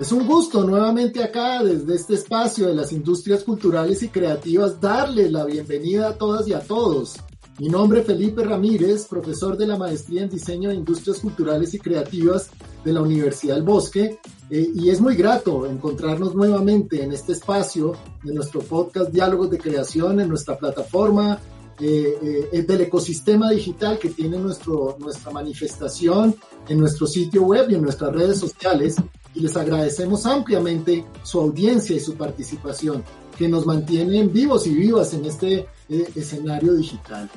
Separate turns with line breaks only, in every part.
Es un gusto nuevamente acá desde este espacio de las industrias culturales y creativas darle la bienvenida a todas y a todos. Mi nombre es Felipe Ramírez, profesor de la Maestría en Diseño de Industrias Culturales y Creativas de la Universidad del Bosque eh, y es muy grato encontrarnos nuevamente en este espacio de nuestro podcast Diálogos de Creación en nuestra plataforma eh, eh, del ecosistema digital que tiene nuestro, nuestra manifestación en nuestro sitio web y en nuestras redes sociales y les agradecemos ampliamente su audiencia y su participación que nos mantienen vivos y vivas en este eh, escenario digital.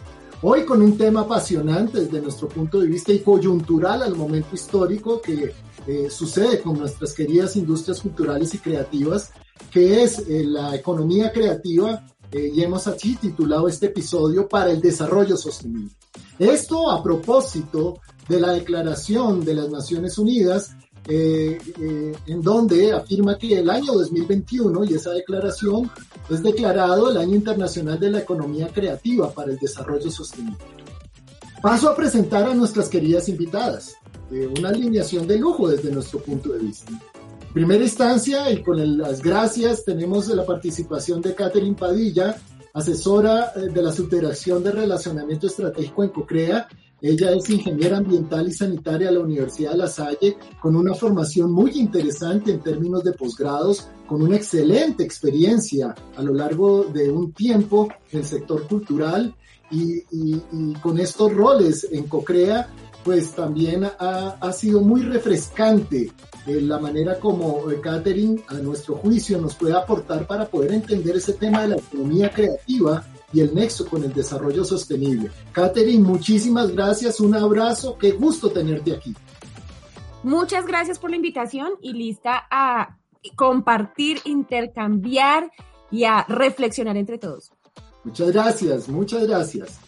Hoy con un tema apasionante desde nuestro punto de vista y coyuntural al momento histórico que eh, sucede con nuestras queridas industrias culturales y creativas, que es eh, la economía creativa y hemos así titulado este episodio para el desarrollo sostenible. Esto a propósito de la Declaración de las Naciones Unidas eh, eh, en donde afirma que el año 2021, y esa declaración, es declarado el Año Internacional de la Economía Creativa para el Desarrollo Sostenible. Paso a presentar a nuestras queridas invitadas, eh, una alineación de lujo desde nuestro punto de vista. En primera instancia, y con las gracias, tenemos la participación de Catherine Padilla, asesora de la Subdirección de Relacionamiento Estratégico en COCREA ella es ingeniera ambiental y sanitaria de la Universidad de La Salle, con una formación muy interesante en términos de posgrados, con una excelente experiencia a lo largo de un tiempo en el sector cultural y, con estos roles en COCREA, pues también ha, sido muy refrescante eh, la manera como eh, Catherine, a nuestro juicio, nos puede aportar para poder entender ese tema de la economía creativa y el nexo con el desarrollo sostenible. Catherine, muchísimas gracias, un abrazo, qué gusto tenerte aquí.
Muchas gracias por la invitación y lista a compartir, intercambiar y a reflexionar entre todos.
Muchas gracias, muchas gracias.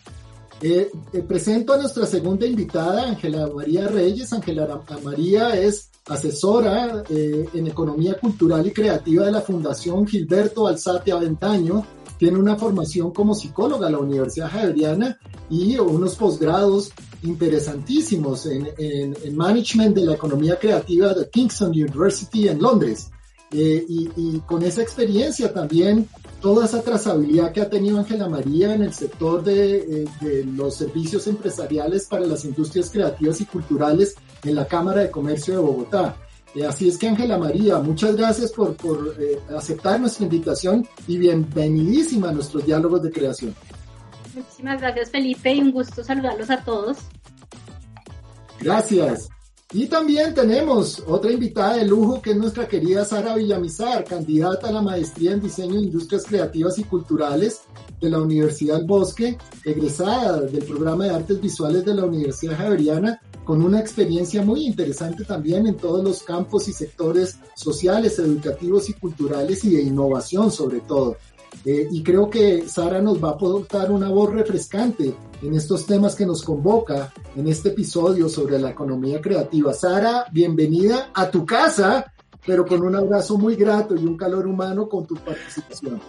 Eh, eh, presento a nuestra segunda invitada, Ángela María Reyes. Ángela María es asesora eh, en Economía Cultural y Creativa de la Fundación Gilberto Alzate Aventaño tiene una formación como psicóloga en la Universidad Javeriana y unos posgrados interesantísimos en, en, Management de la Economía Creativa de Kingston University en Londres. Eh, y, con esa experiencia también, toda esa trazabilidad que ha tenido Ángela María en el sector de, eh, de los servicios empresariales para las industrias creativas y culturales en la Cámara de Comercio de Bogotá. Eh, así es que Ángela María, muchas gracias por, eh, aceptar nuestra invitación y bienvenidísima a nuestros diálogos de creación.
Muchísimas gracias Felipe y un gusto saludarlos a todos.
Gracias. Y también tenemos otra invitada de lujo que es nuestra querida Sara Villamizar, candidata a la maestría en diseño de industrias creativas y culturales de la Universidad del Bosque, egresada del programa de artes visuales de la Universidad Javeriana con una experiencia muy interesante también en todos los campos y sectores sociales, educativos y culturales y de innovación sobre todo. Eh, y creo que Sara nos va a aportar una voz refrescante en estos temas que nos convoca en este episodio sobre la economía creativa. Sara, bienvenida a tu casa, pero con un abrazo muy grato y un calor humano con tu participación.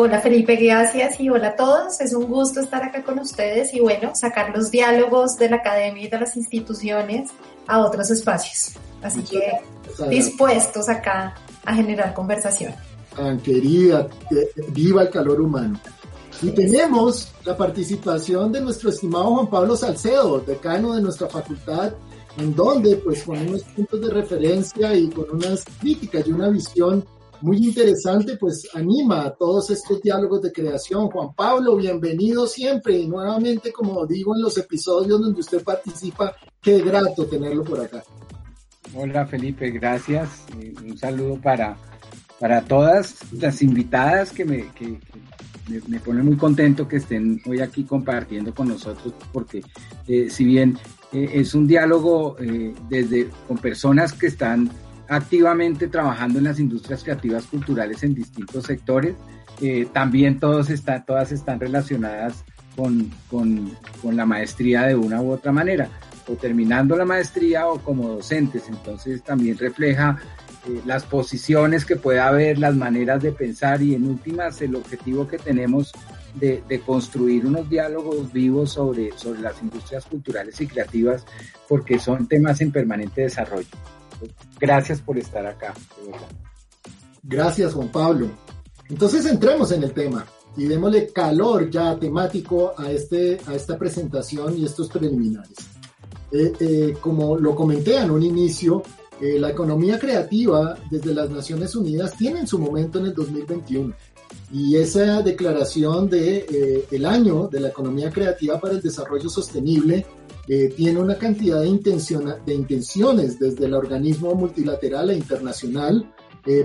Hola Felipe, gracias y hola a todos. Es un gusto estar acá con ustedes y bueno, sacar los diálogos de la academia y de las instituciones a otros espacios. Así que dispuestos acá a generar conversación.
Tan querida, viva el calor humano. Y tenemos la participación de nuestro estimado Juan Pablo Salcedo, decano de nuestra facultad, en donde pues con unos puntos de referencia y con unas críticas y una visión muy interesante, pues anima a todos estos diálogos de creación. Juan Pablo, bienvenido siempre y nuevamente, como digo en los episodios donde usted participa, qué grato tenerlo por acá.
Hola Felipe, gracias. Un saludo para, para todas las invitadas que me, que, me, pone muy contento que estén hoy aquí compartiendo con nosotros, porque eh, si bien eh, es un diálogo desde con personas que están activamente trabajando en las industrias creativas culturales en distintos sectores, también todos están, todas están relacionadas con, con, con la maestría de una u otra manera o terminando la maestría o como docentes. Entonces también refleja eh, las posiciones que puede haber, las maneras de pensar y en últimas el objetivo que tenemos de, construir unos diálogos vivos sobre, sobre las industrias culturales y creativas porque son temas en permanente desarrollo. Gracias por estar acá.
Gracias Juan Pablo. Entonces entremos en el tema y démosle calor ya temático a, este, a esta presentación y estos preliminares. Eh, eh, como lo comenté en un inicio, eh, la economía creativa desde las Naciones Unidas tiene en su momento en el 2021 y esa declaración de el año de la economía creativa para el desarrollo sostenible tiene una cantidad de, de intenciones desde el organismo multilateral e internacional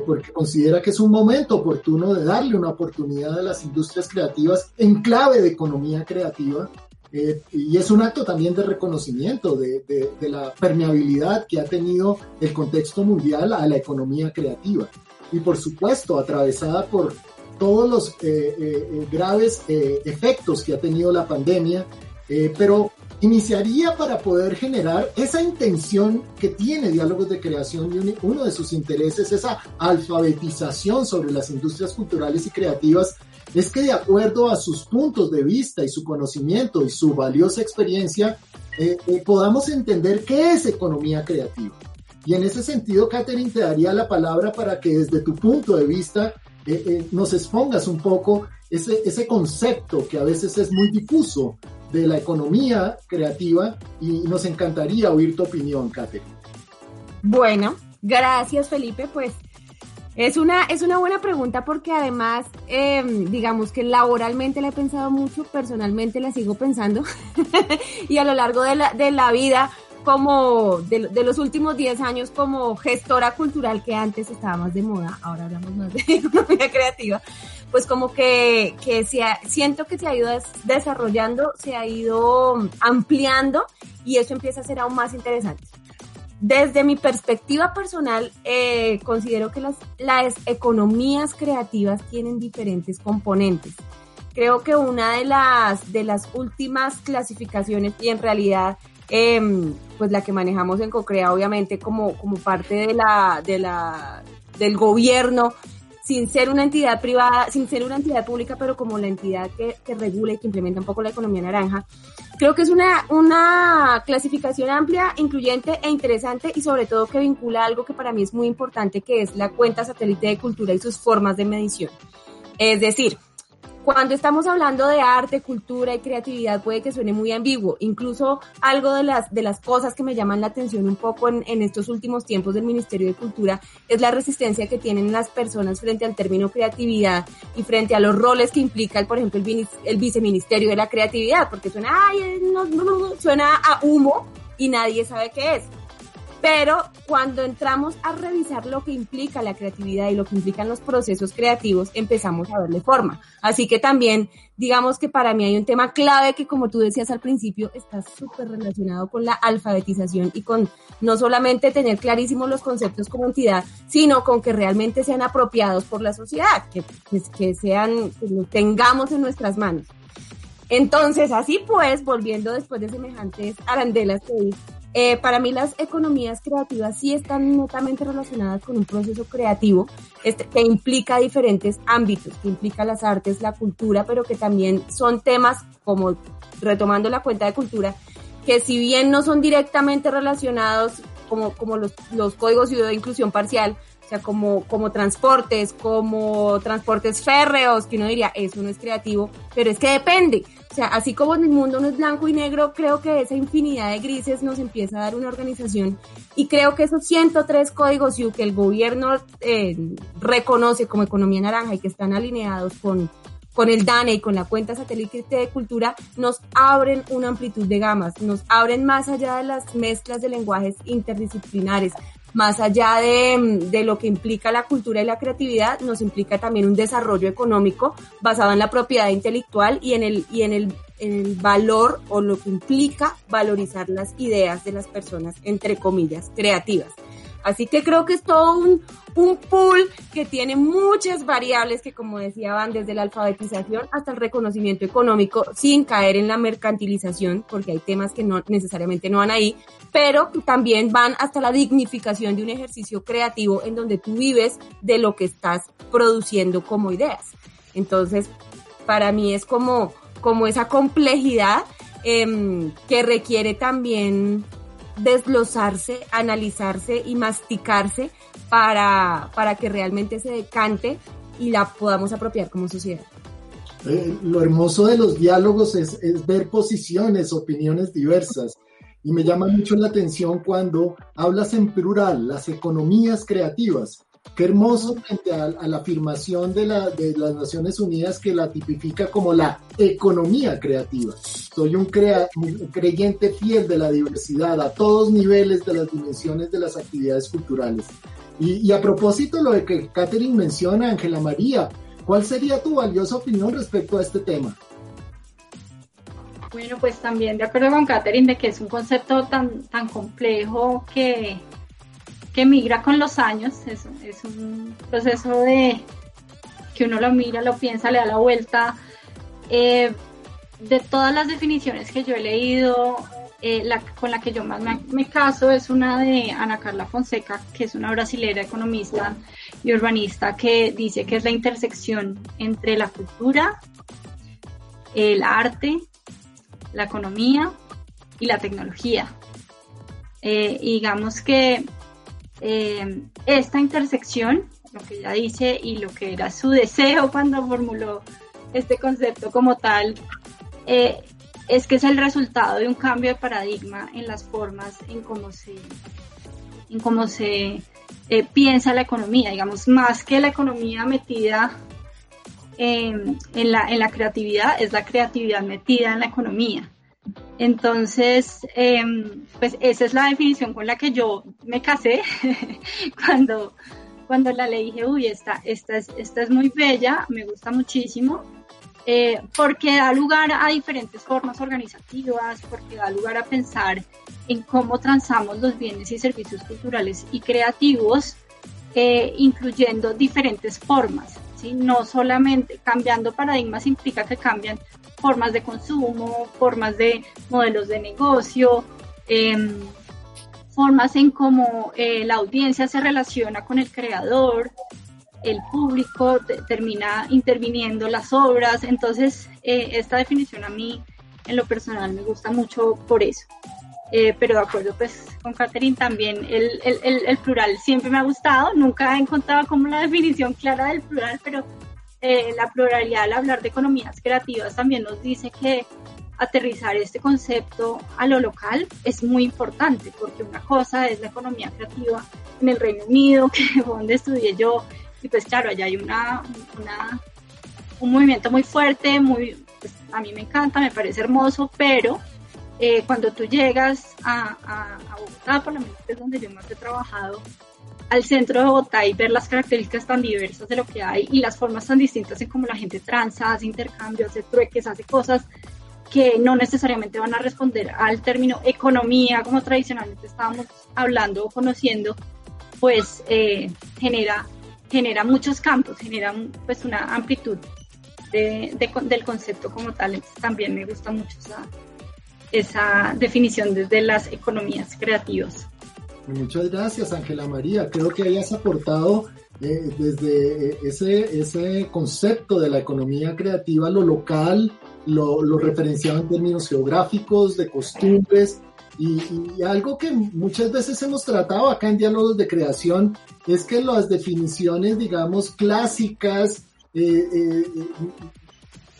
porque considera que es un momento oportuno de darle una oportunidad a las industrias creativas en clave de economía creativa eh, y es un acto también de reconocimiento de, de, la permeabilidad que ha tenido el contexto mundial a la economía creativa. Y por supuesto, atravesada por todos los eh, eh, graves efectos que ha tenido la pandemia, pero iniciaría para poder generar esa intención que tiene Diálogos de Creación y uno de sus intereses, esa alfabetización sobre las industrias culturales y creativas es que de acuerdo a sus puntos de vista y su conocimiento y su valiosa experiencia, eh, eh, podamos entender qué es economía creativa. Y en ese sentido, Catherine, te daría la palabra para que desde tu punto de vista eh, nos expongas un poco ese, ese concepto que a veces es muy difuso de la economía creativa y nos encantaría oír tu opinión, Catherine.
Bueno, gracias Felipe, pues es una, es una buena pregunta porque además, em, digamos que laboralmente la he pensado mucho, personalmente la sigo pensando y a lo largo de la, de la vida, como de, los últimos 10 años como gestora cultural que antes estaba más de moda, ahora hablamos más de economía creativa, pues como que, que se siento que se ha ido desarrollando, se ha ido ampliando y eso empieza a ser aún más interesante. Desde mi perspectiva personal, eh, considero que las, las economías creativas tienen diferentes componentes. Creo que una de las, de las últimas clasificaciones, y en realidad em, pues la que manejamos en Cocrea, obviamente como, como parte de la, de la, del gobierno, sin ser una entidad privada, sin ser una entidad pública, pero como la entidad que, que regula y que implementa un poco la economía naranja. Creo que es una, una clasificación amplia, incluyente e interesante y sobre todo que vincula algo que para mí es muy importante, que es la cuenta satélite de cultura y sus formas de medición. Es decir, cuando estamos hablando de arte, cultura y creatividad puede que suene muy ambiguo. Incluso algo de las, de las cosas que me llaman la atención un poco en, estos últimos tiempos del Ministerio de Cultura es la resistencia que tienen las personas frente al término creatividad y frente a los roles que implica, por ejemplo, el, el viceministerio de la creatividad, porque suena, ay, no, no, no, suena a humo y nadie sabe qué es pero cuando entramos a revisar lo que implica la creatividad y lo que implican los procesos creativos, empezamos a darle forma. Así que también, digamos que para mí hay un tema clave que, como tú decías al principio, está súper relacionado con la alfabetización y con no solamente tener clarísimos los conceptos como entidad, sino con que realmente sean apropiados por la sociedad, que, que sean, que tengamos en nuestras manos. Entonces, así pues, volviendo después de semejantes arandelas que eh, para mí las economías creativas sí están netamente relacionadas con un proceso creativo este, que implica diferentes ámbitos, que implica las artes, la cultura, pero que también son temas como retomando la cuenta de cultura, que si bien no son directamente relacionados como, como los, los códigos de inclusión parcial, o sea, como, como transportes, como transportes férreos, que uno diría, eso no es creativo, pero es que depende. O sea, así como en el mundo no es blanco y negro, creo que esa infinidad de grises nos empieza a dar una organización. Y creo que esos 103 códigos que el gobierno eh, reconoce como economía naranja y que están alineados con, con el DANE y con la cuenta satélite de cultura, nos abren una amplitud de gamas, nos abren más allá de las mezclas de lenguajes interdisciplinares, más allá de, de, lo que implica la cultura y la creatividad, nos implica también un desarrollo económico basado en la propiedad intelectual y en el, y en el, en el valor o lo que implica valorizar las ideas de las personas, entre comillas, creativas. Así que creo que es todo un, un pool que tiene muchas variables que, como decía, van desde la alfabetización hasta el reconocimiento económico sin caer en la mercantilización, porque hay temas que no necesariamente no van ahí, pero también van hasta la dignificación de un ejercicio creativo en donde tú vives de lo que estás produciendo como ideas. Entonces, para mí es como, como esa complejidad eh, que requiere también desglosarse, analizarse y masticarse para, para que realmente se decante y la podamos apropiar como sociedad.
Eh, lo hermoso de los diálogos es, es, ver posiciones, opiniones diversas. Y me llama mucho la atención cuando hablas en plural, las economías creativas. Qué hermoso frente a, a la afirmación de, la, de, las Naciones Unidas que la tipifica como la economía creativa. Soy un, crea, un, creyente fiel de la diversidad a todos niveles de las dimensiones de las actividades culturales. Y, y a propósito, lo de que Catherine menciona, Ángela María, ¿cuál sería tu valiosa opinión respecto a este tema?
Bueno, pues también de acuerdo con Catherine de que es un concepto tan, tan complejo que que migra con los años, es, un proceso de que uno lo mira, lo piensa, le da la vuelta. Eh, de todas las definiciones que yo he leído, eh, con la que yo más me, me, caso es una de Ana Carla Fonseca, que es una brasilera economista y urbanista, que dice que es la intersección entre la cultura, el arte, la economía y la tecnología. Eh, digamos que eh, esta intersección, lo que ella dice y lo que era su deseo cuando formuló este concepto como tal, eh, es que es el resultado de un cambio de paradigma en las formas en cómo se, en cómo se eh, piensa la economía, digamos, más que la economía metida en, la, en la creatividad, es la creatividad metida en la economía. Entonces, eh, pues esa es la definición con la que yo me casé cuando, cuando la leí dije, uy, esta, esta, es, esta es muy bella, me gusta muchísimo, eh, porque da lugar a diferentes formas organizativas, porque da lugar a pensar en cómo transamos los bienes y servicios culturales y creativos, eh, incluyendo diferentes formas. ¿sí? No solamente cambiando paradigmas implica que cambian formas de consumo, formas de modelos de negocio, eh, formas en cómo eh, la audiencia se relaciona con el creador, el público termina interviniendo las obras. Entonces, eh, esta definición a mí, en lo personal, me gusta mucho por eso. Eh, pero de acuerdo pues con Catherine también el, el, el, el, plural siempre me ha gustado, nunca he encontrado como la definición clara del plural, pero eh, la pluralidad al hablar de economías creativas también nos dice que aterrizar este concepto a lo local es muy importante, porque una cosa es la economía creativa en el Reino Unido, que fue donde estudié yo, y pues claro, allá hay una, una un movimiento muy fuerte, muy, pues, a mí me encanta, me parece hermoso, pero eh, cuando tú llegas a, a, a Bogotá, por lo menos es donde yo más he trabajado, al centro de Bogotá y ver las características tan diversas de lo que hay y las formas tan distintas en cómo la gente tranza, hace intercambios, hace trueques, hace cosas que no necesariamente van a responder al término economía como tradicionalmente estábamos hablando o conociendo, pues eh, genera, genera muchos campos, genera pues una amplitud de, de, del concepto como tal. Entonces, también me gusta mucho esa, esa definición desde las economías creativas.
Muchas gracias, Ángela María. Creo que hayas aportado eh, desde eh, ese, ese concepto de la economía creativa, lo local, lo, lo referenciado en términos geográficos, de costumbres, y, algo que muchas veces hemos tratado acá en diálogos de creación es que las definiciones, digamos, clásicas, eh,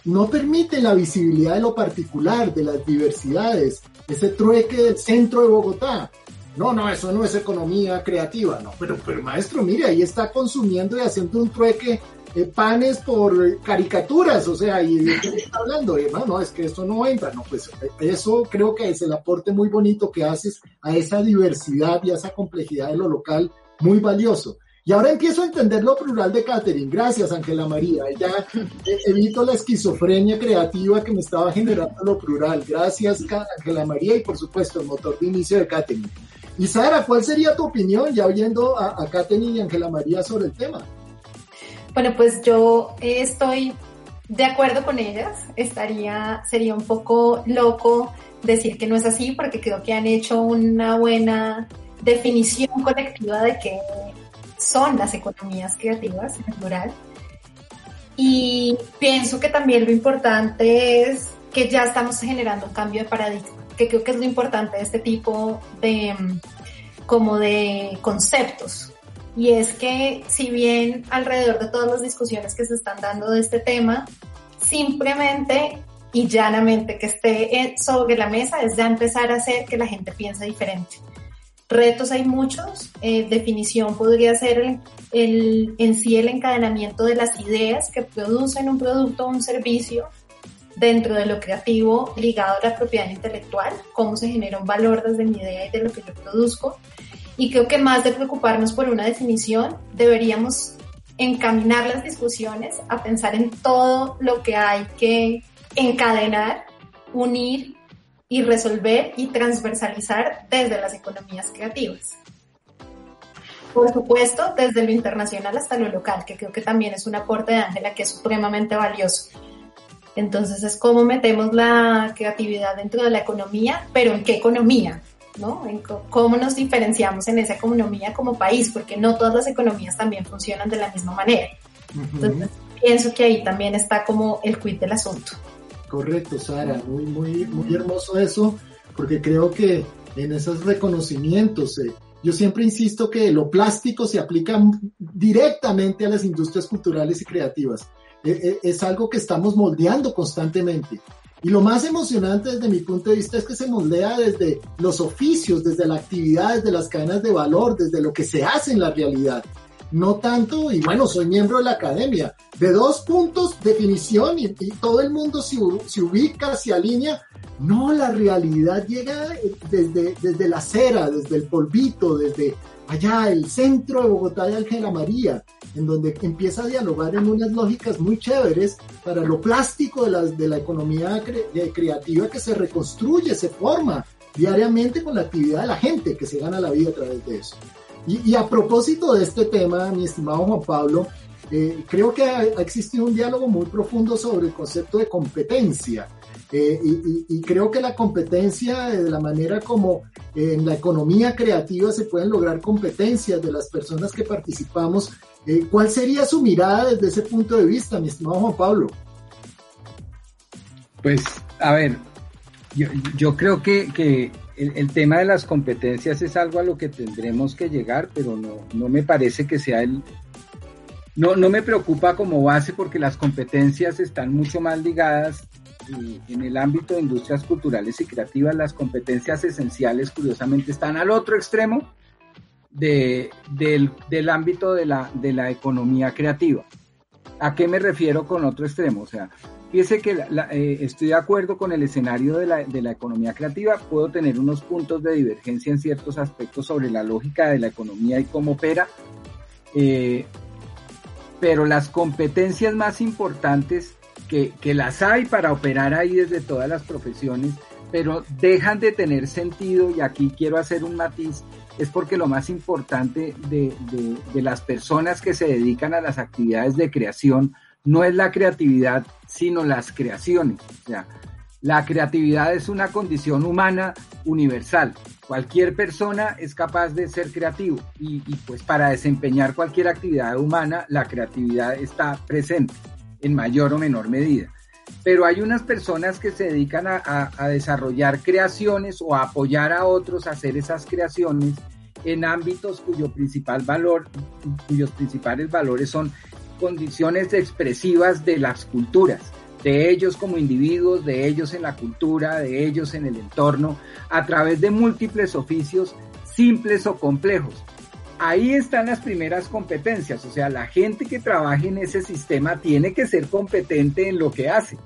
no permiten la visibilidad de lo particular, de las diversidades, ese trueque del centro de Bogotá no, no, eso no es economía creativa. No, pero, pero maestro, mire, ahí está consumiendo y haciendo un trueque eh, panes por caricaturas, o sea, ¿y de qué está hablando? no, es que esto no entra, no, pues eso creo que es el aporte muy bonito que haces a esa diversidad y a esa complejidad de lo local, muy valioso. Y ahora empiezo a entender lo plural de Catherine. Gracias, Ángela María. Ya evito la esquizofrenia creativa que me estaba generando lo plural. Gracias, Ángela María, y por supuesto, el motor de inicio de Catherine. Y Sara, ¿cuál sería tu opinión ya oyendo a, a Catherine y Ángela María sobre el tema?
Bueno, pues yo estoy de acuerdo con ellas. Estaría, sería un poco loco decir que no es así, porque creo que han hecho una buena definición colectiva de que son las economías creativas en plural. Y pienso que también lo importante es que ya estamos generando un cambio de paradigma, que creo que es lo importante de este tipo de, como de conceptos. Y es que si bien alrededor de todas las discusiones que se están dando de este tema, simplemente y llanamente que esté sobre la mesa es ya empezar a hacer que la gente piense diferente. Retos hay muchos, eh, definición podría ser el, en sí el encadenamiento de las ideas que producen un producto o un servicio dentro de lo creativo ligado a la propiedad intelectual, cómo se genera un valor desde mi idea y de lo que yo produzco. Y creo que más de preocuparnos por una definición, deberíamos encaminar las discusiones a pensar en todo lo que hay que encadenar, unir y resolver y transversalizar desde las economías creativas. Por supuesto, desde lo internacional hasta lo local, que creo que también es un aporte de Ángela que es supremamente valioso. Entonces es cómo metemos la creatividad dentro de la economía, pero en qué economía, ¿no? En cómo nos diferenciamos en esa economía como país, porque no todas las economías también funcionan de la misma manera. Entonces pienso que ahí también está como el quid del asunto.
Correcto, Sara, muy, muy, muy hermoso eso, porque creo que en esos reconocimientos, eh, yo siempre insisto que lo plástico se aplica directamente a las industrias culturales y creativas. E, e, es algo que estamos moldeando constantemente. Y lo más emocionante desde mi punto de vista es que se moldea desde los oficios, desde la actividad, desde las cadenas de valor, desde lo que se hace en la realidad no tanto, y bueno, soy miembro de la academia, de dos puntos, definición, y, todo el mundo se, ubica, se alinea. No, la realidad llega desde, desde la acera, desde el polvito, desde allá, el centro de Bogotá de Ángela María, en donde empieza a dialogar en unas lógicas muy chéveres para lo plástico de la, de la economía creativa que se reconstruye, se forma diariamente con la actividad de la gente que se gana la vida a través de eso. Y, a propósito de este tema, mi estimado Juan Pablo, eh, creo que ha, existido un diálogo muy profundo sobre el concepto de competencia. Eh, y, creo que la competencia, de la manera como eh, en la economía creativa se pueden lograr competencias de las personas que participamos, ¿cuál sería su mirada desde ese punto de vista, mi estimado Juan Pablo?
Pues, a ver, yo, yo creo que, que el, tema de las competencias es algo a lo que tendremos que llegar, pero no, no me parece que sea el... No, no me preocupa como base porque las competencias están mucho más ligadas en el ámbito de industrias culturales y creativas. Las competencias esenciales, curiosamente, están al otro extremo de, del, del, ámbito de la, de la economía creativa. ¿A qué me refiero con otro extremo? O sea, Fíjese que eh, estoy de acuerdo con el escenario de la, de la, economía creativa, puedo tener unos puntos de divergencia en ciertos aspectos sobre la lógica de la economía y cómo opera, eh, pero las competencias más importantes que, que, las hay para operar ahí desde todas las profesiones, pero dejan de tener sentido y aquí quiero hacer un matiz, es porque lo más importante de, de, las personas que se dedican a las actividades de creación no es la creatividad, sino las creaciones. O sea, la creatividad es una condición humana universal. Cualquier persona es capaz de ser creativo y, pues para desempeñar cualquier actividad humana la creatividad está presente en mayor o menor medida. Pero hay unas personas que se dedican a, desarrollar creaciones o a apoyar a otros a hacer esas creaciones en ámbitos cuyo principal valor, cuyos principales valores son condiciones expresivas de las culturas, de ellos como individuos, de ellos en la cultura, de ellos en el entorno, a través de múltiples oficios simples o complejos. Ahí están las primeras competencias, o sea, la gente que trabaje en ese sistema tiene que ser competente en lo que hace,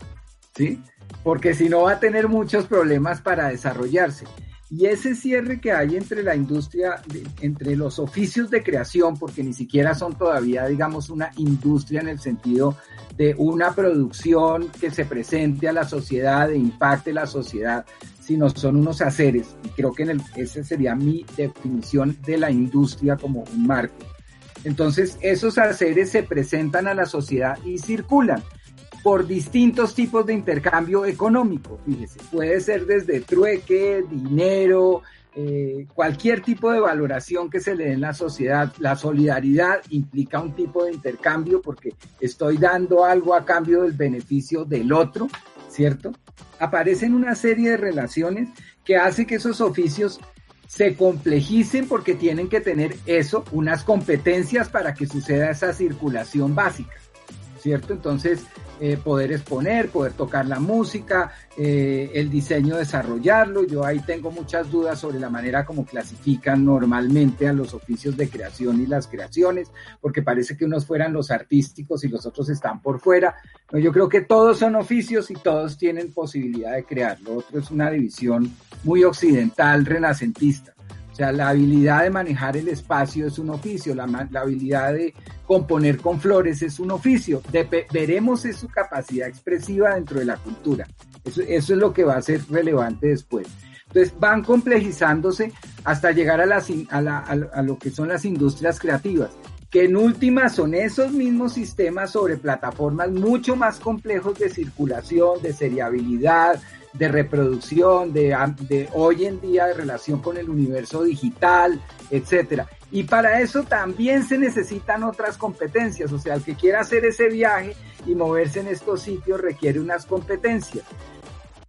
¿sí? Porque si no va a tener muchos problemas para desarrollarse. Y ese cierre que hay entre la industria, entre los oficios de creación, porque ni siquiera son todavía, digamos, una industria en el sentido de una producción que se presente a la sociedad, de impacte la sociedad, sino son unos haceres. Y creo que en esa sería mi definición de la industria como un marco. Entonces, esos haceres se presentan a la sociedad y circulan por distintos tipos de intercambio económico. Fíjese, puede ser desde trueque, dinero, eh, cualquier tipo de valoración que se le dé en la sociedad. La solidaridad implica un tipo de intercambio porque estoy dando algo a cambio del beneficio del otro, ¿cierto? Aparecen una serie de relaciones que hace que esos oficios se complejicen porque tienen que tener eso, unas competencias para que suceda esa circulación básica, ¿cierto? Entonces, eh, poder exponer, poder tocar la música, eh, el diseño, desarrollarlo. Yo ahí tengo muchas dudas sobre la manera como clasifican normalmente a los oficios de creación y las creaciones, porque parece que unos fueran los artísticos y los otros están por fuera. yo creo que todos son oficios y todos tienen posibilidad de crear. Lo otro es una división muy occidental, renacentista. Sea, la habilidad de manejar el espacio es un oficio, la, habilidad de componer con flores es un oficio. veremos es su capacidad expresiva dentro de la cultura. Eso, es lo que va a ser relevante después. Entonces van complejizándose hasta llegar a, a, lo que son las industrias creativas, que en última son esos mismos sistemas sobre plataformas mucho más complejos de circulación, de seriabilidad, de reproducción, de, de, hoy en día de relación con el universo digital, etcétera. Y para eso también se necesitan otras competencias, o sea, el que quiera hacer ese viaje y moverse en estos sitios requiere unas competencias.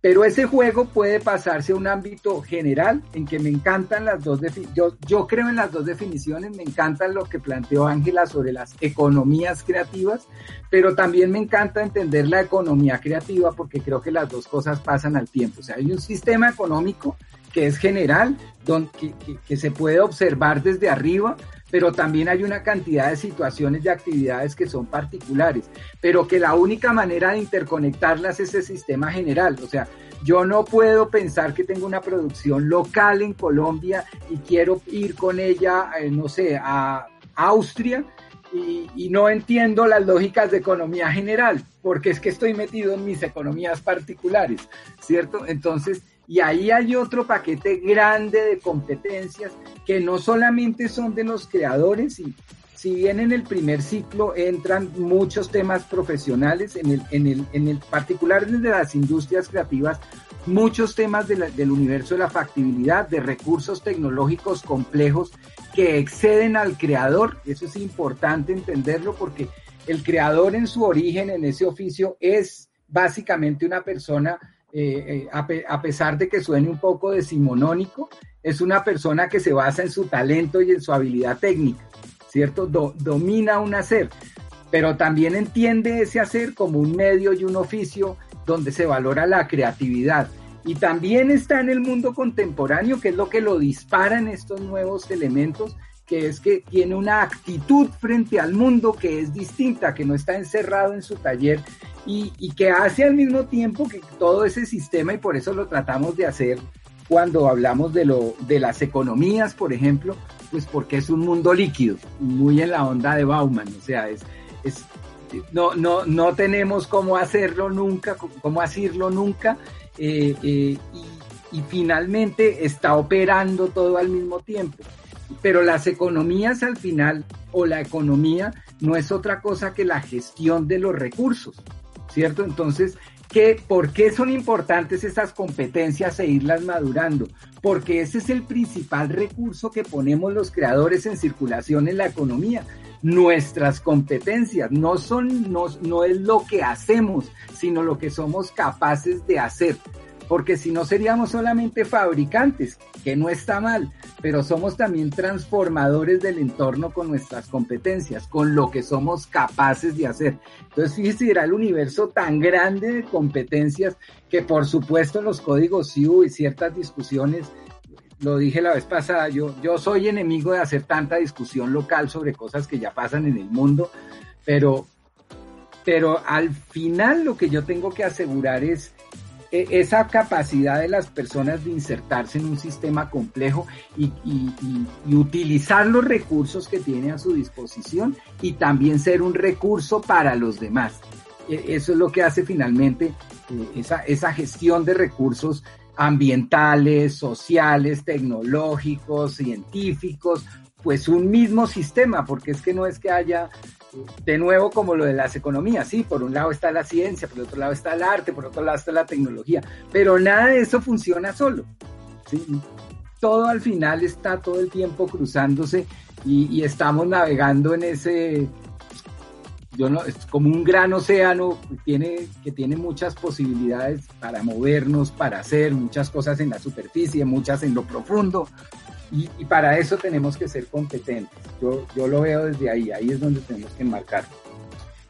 Pero ese juego puede pasarse a un ámbito general en que me encantan las dos yo, yo creo en las dos definiciones, me encantan lo que planteó Ángela sobre las economías creativas, pero también me encanta entender la economía creativa porque creo que las dos cosas pasan al tiempo. O sea, hay un sistema económico que es general, donde, que, que se puede observar desde arriba, pero también hay una cantidad de situaciones y actividades que son particulares, pero que la única manera de interconectarlas es el sistema general. O sea, yo no puedo pensar que tengo una producción local en Colombia y quiero ir con ella, eh, no sé, a Austria. Y, y, no entiendo las lógicas de economía general, porque es que estoy metido en mis economías particulares, ¿cierto? Entonces, y ahí hay otro paquete grande de competencias que no solamente son de los creadores, y si bien en el primer ciclo entran muchos temas profesionales, en el, en el, en el particular desde las industrias creativas, muchos temas del universo de la factibilidad, de recursos tecnológicos complejos que exceden al creador. Eso es importante entenderlo porque el creador en su origen, en ese oficio, es básicamente una persona eh, eh, a, pesar de que suene un poco decimonónico, es una persona que se basa en su talento y en su habilidad técnica, ¿cierto? domina un hacer, pero también entiende ese hacer como un medio y un oficio donde se valora la creatividad. Y también está en el mundo contemporáneo, que es lo que lo dispara en estos nuevos elementos, que es que tiene una actitud frente al mundo que es distinta, que no está encerrado en su taller y, que hace al mismo tiempo que todo ese sistema, y por eso lo tratamos de hacer cuando hablamos de, lo, de las economías, por ejemplo, pues porque es un mundo líquido, muy en la onda de Bauman, o sea, es, no, no, no tenemos cómo hacerlo nunca, cómo hacerlo nunca, eh, eh, y finalmente está operando todo al mismo tiempo pero las economías al final, o la economía, no es otra cosa que la gestión de los recursos, ¿cierto? Entonces, ¿qué, ¿por qué son importantes esas competencias e irlas madurando? Porque ese es el principal recurso que ponemos los creadores en circulación en la economía. Nuestras competencias no son, no, no es lo que hacemos, sino lo que somos capaces de hacer porque si no seríamos solamente fabricantes, que no está mal, pero somos también transformadores del entorno con nuestras competencias, con lo que somos capaces de hacer. Entonces, fíjese, era el universo tan grande de competencias que por supuesto los códigos sí hubo ciertas discusiones lo dije la vez pasada, yo, yo soy enemigo de hacer tanta discusión local sobre cosas que ya pasan en el mundo, pero, pero al final lo que yo tengo que asegurar es esa capacidad de las personas de insertarse en un sistema complejo y, utilizar los recursos que tiene a su disposición y también ser un recurso para los demás. E, eso es lo que hace finalmente eh, esa, esa gestión de recursos ambientales, sociales, tecnológicos, científicos, pues un mismo sistema, porque es que no es que haya de nuevo como lo de las economías, sí, por un lado está la ciencia, por otro lado está el arte, por otro lado está la tecnología, pero nada de eso funciona solo. Todo al final está todo el tiempo cruzándose y, estamos navegando en ese, yo no, es como un gran océano que tiene, que tiene muchas posibilidades para movernos, para hacer muchas cosas en la superficie, muchas en lo profundo, y, para eso tenemos que ser competentes. Yo, yo lo veo desde ahí, ahí es donde tenemos que enmarcar.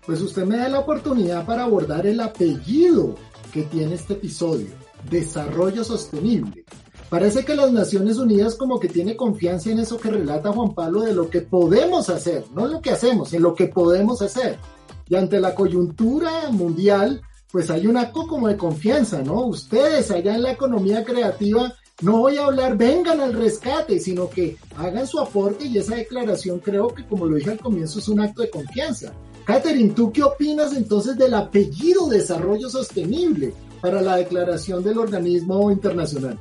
Pues usted me da la oportunidad para abordar el apellido que tiene este episodio, desarrollo sostenible. Parece que las Naciones Unidas como que tiene confianza en eso que relata Juan Pablo de lo que podemos hacer, no en lo que hacemos, en lo que podemos hacer. Y ante la coyuntura mundial, pues hay un acto como de confianza, ¿no? Ustedes allá en la economía creativa no voy a hablar, vengan al rescate, sino que hagan su aporte y esa declaración creo que, como lo dije al comienzo, es un acto de confianza. Catherine, ¿tú qué opinas entonces del apellido Desarrollo Sostenible para la declaración del organismo internacional?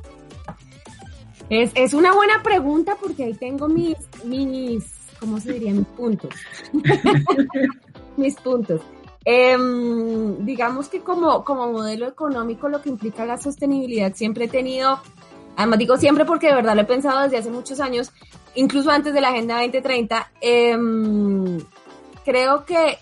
Es, es una buena pregunta porque ahí tengo mis, mis ¿cómo se diría? Mis puntos. mis puntos. Em, digamos que como, como modelo económico lo que implica la sostenibilidad siempre he tenido Además digo siempre porque de verdad lo he pensado desde hace muchos años, incluso antes de la Agenda 2030. Em, creo que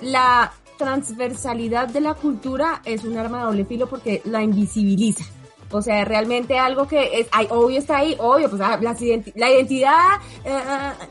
la transversalidad de la cultura es un arma de doble filo porque la invisibiliza. O sea, realmente algo que es, obvio está ahí, obvio, pues ah, la, identidad, eh,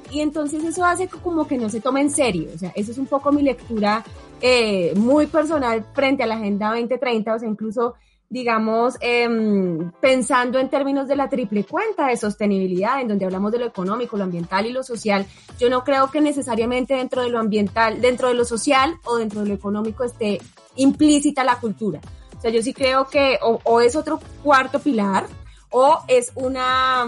y entonces eso hace como que no se tome en serio. O sea, eso es un poco mi lectura eh, muy personal frente a la Agenda 2030, o sea, incluso digamos, em, pensando en términos de la triple cuenta de sostenibilidad, en donde hablamos de lo económico, lo ambiental y lo social, yo no creo que necesariamente dentro de lo ambiental, dentro de lo social o dentro de lo económico esté implícita la cultura. O sea, yo sí creo que o, es otro cuarto pilar o es una,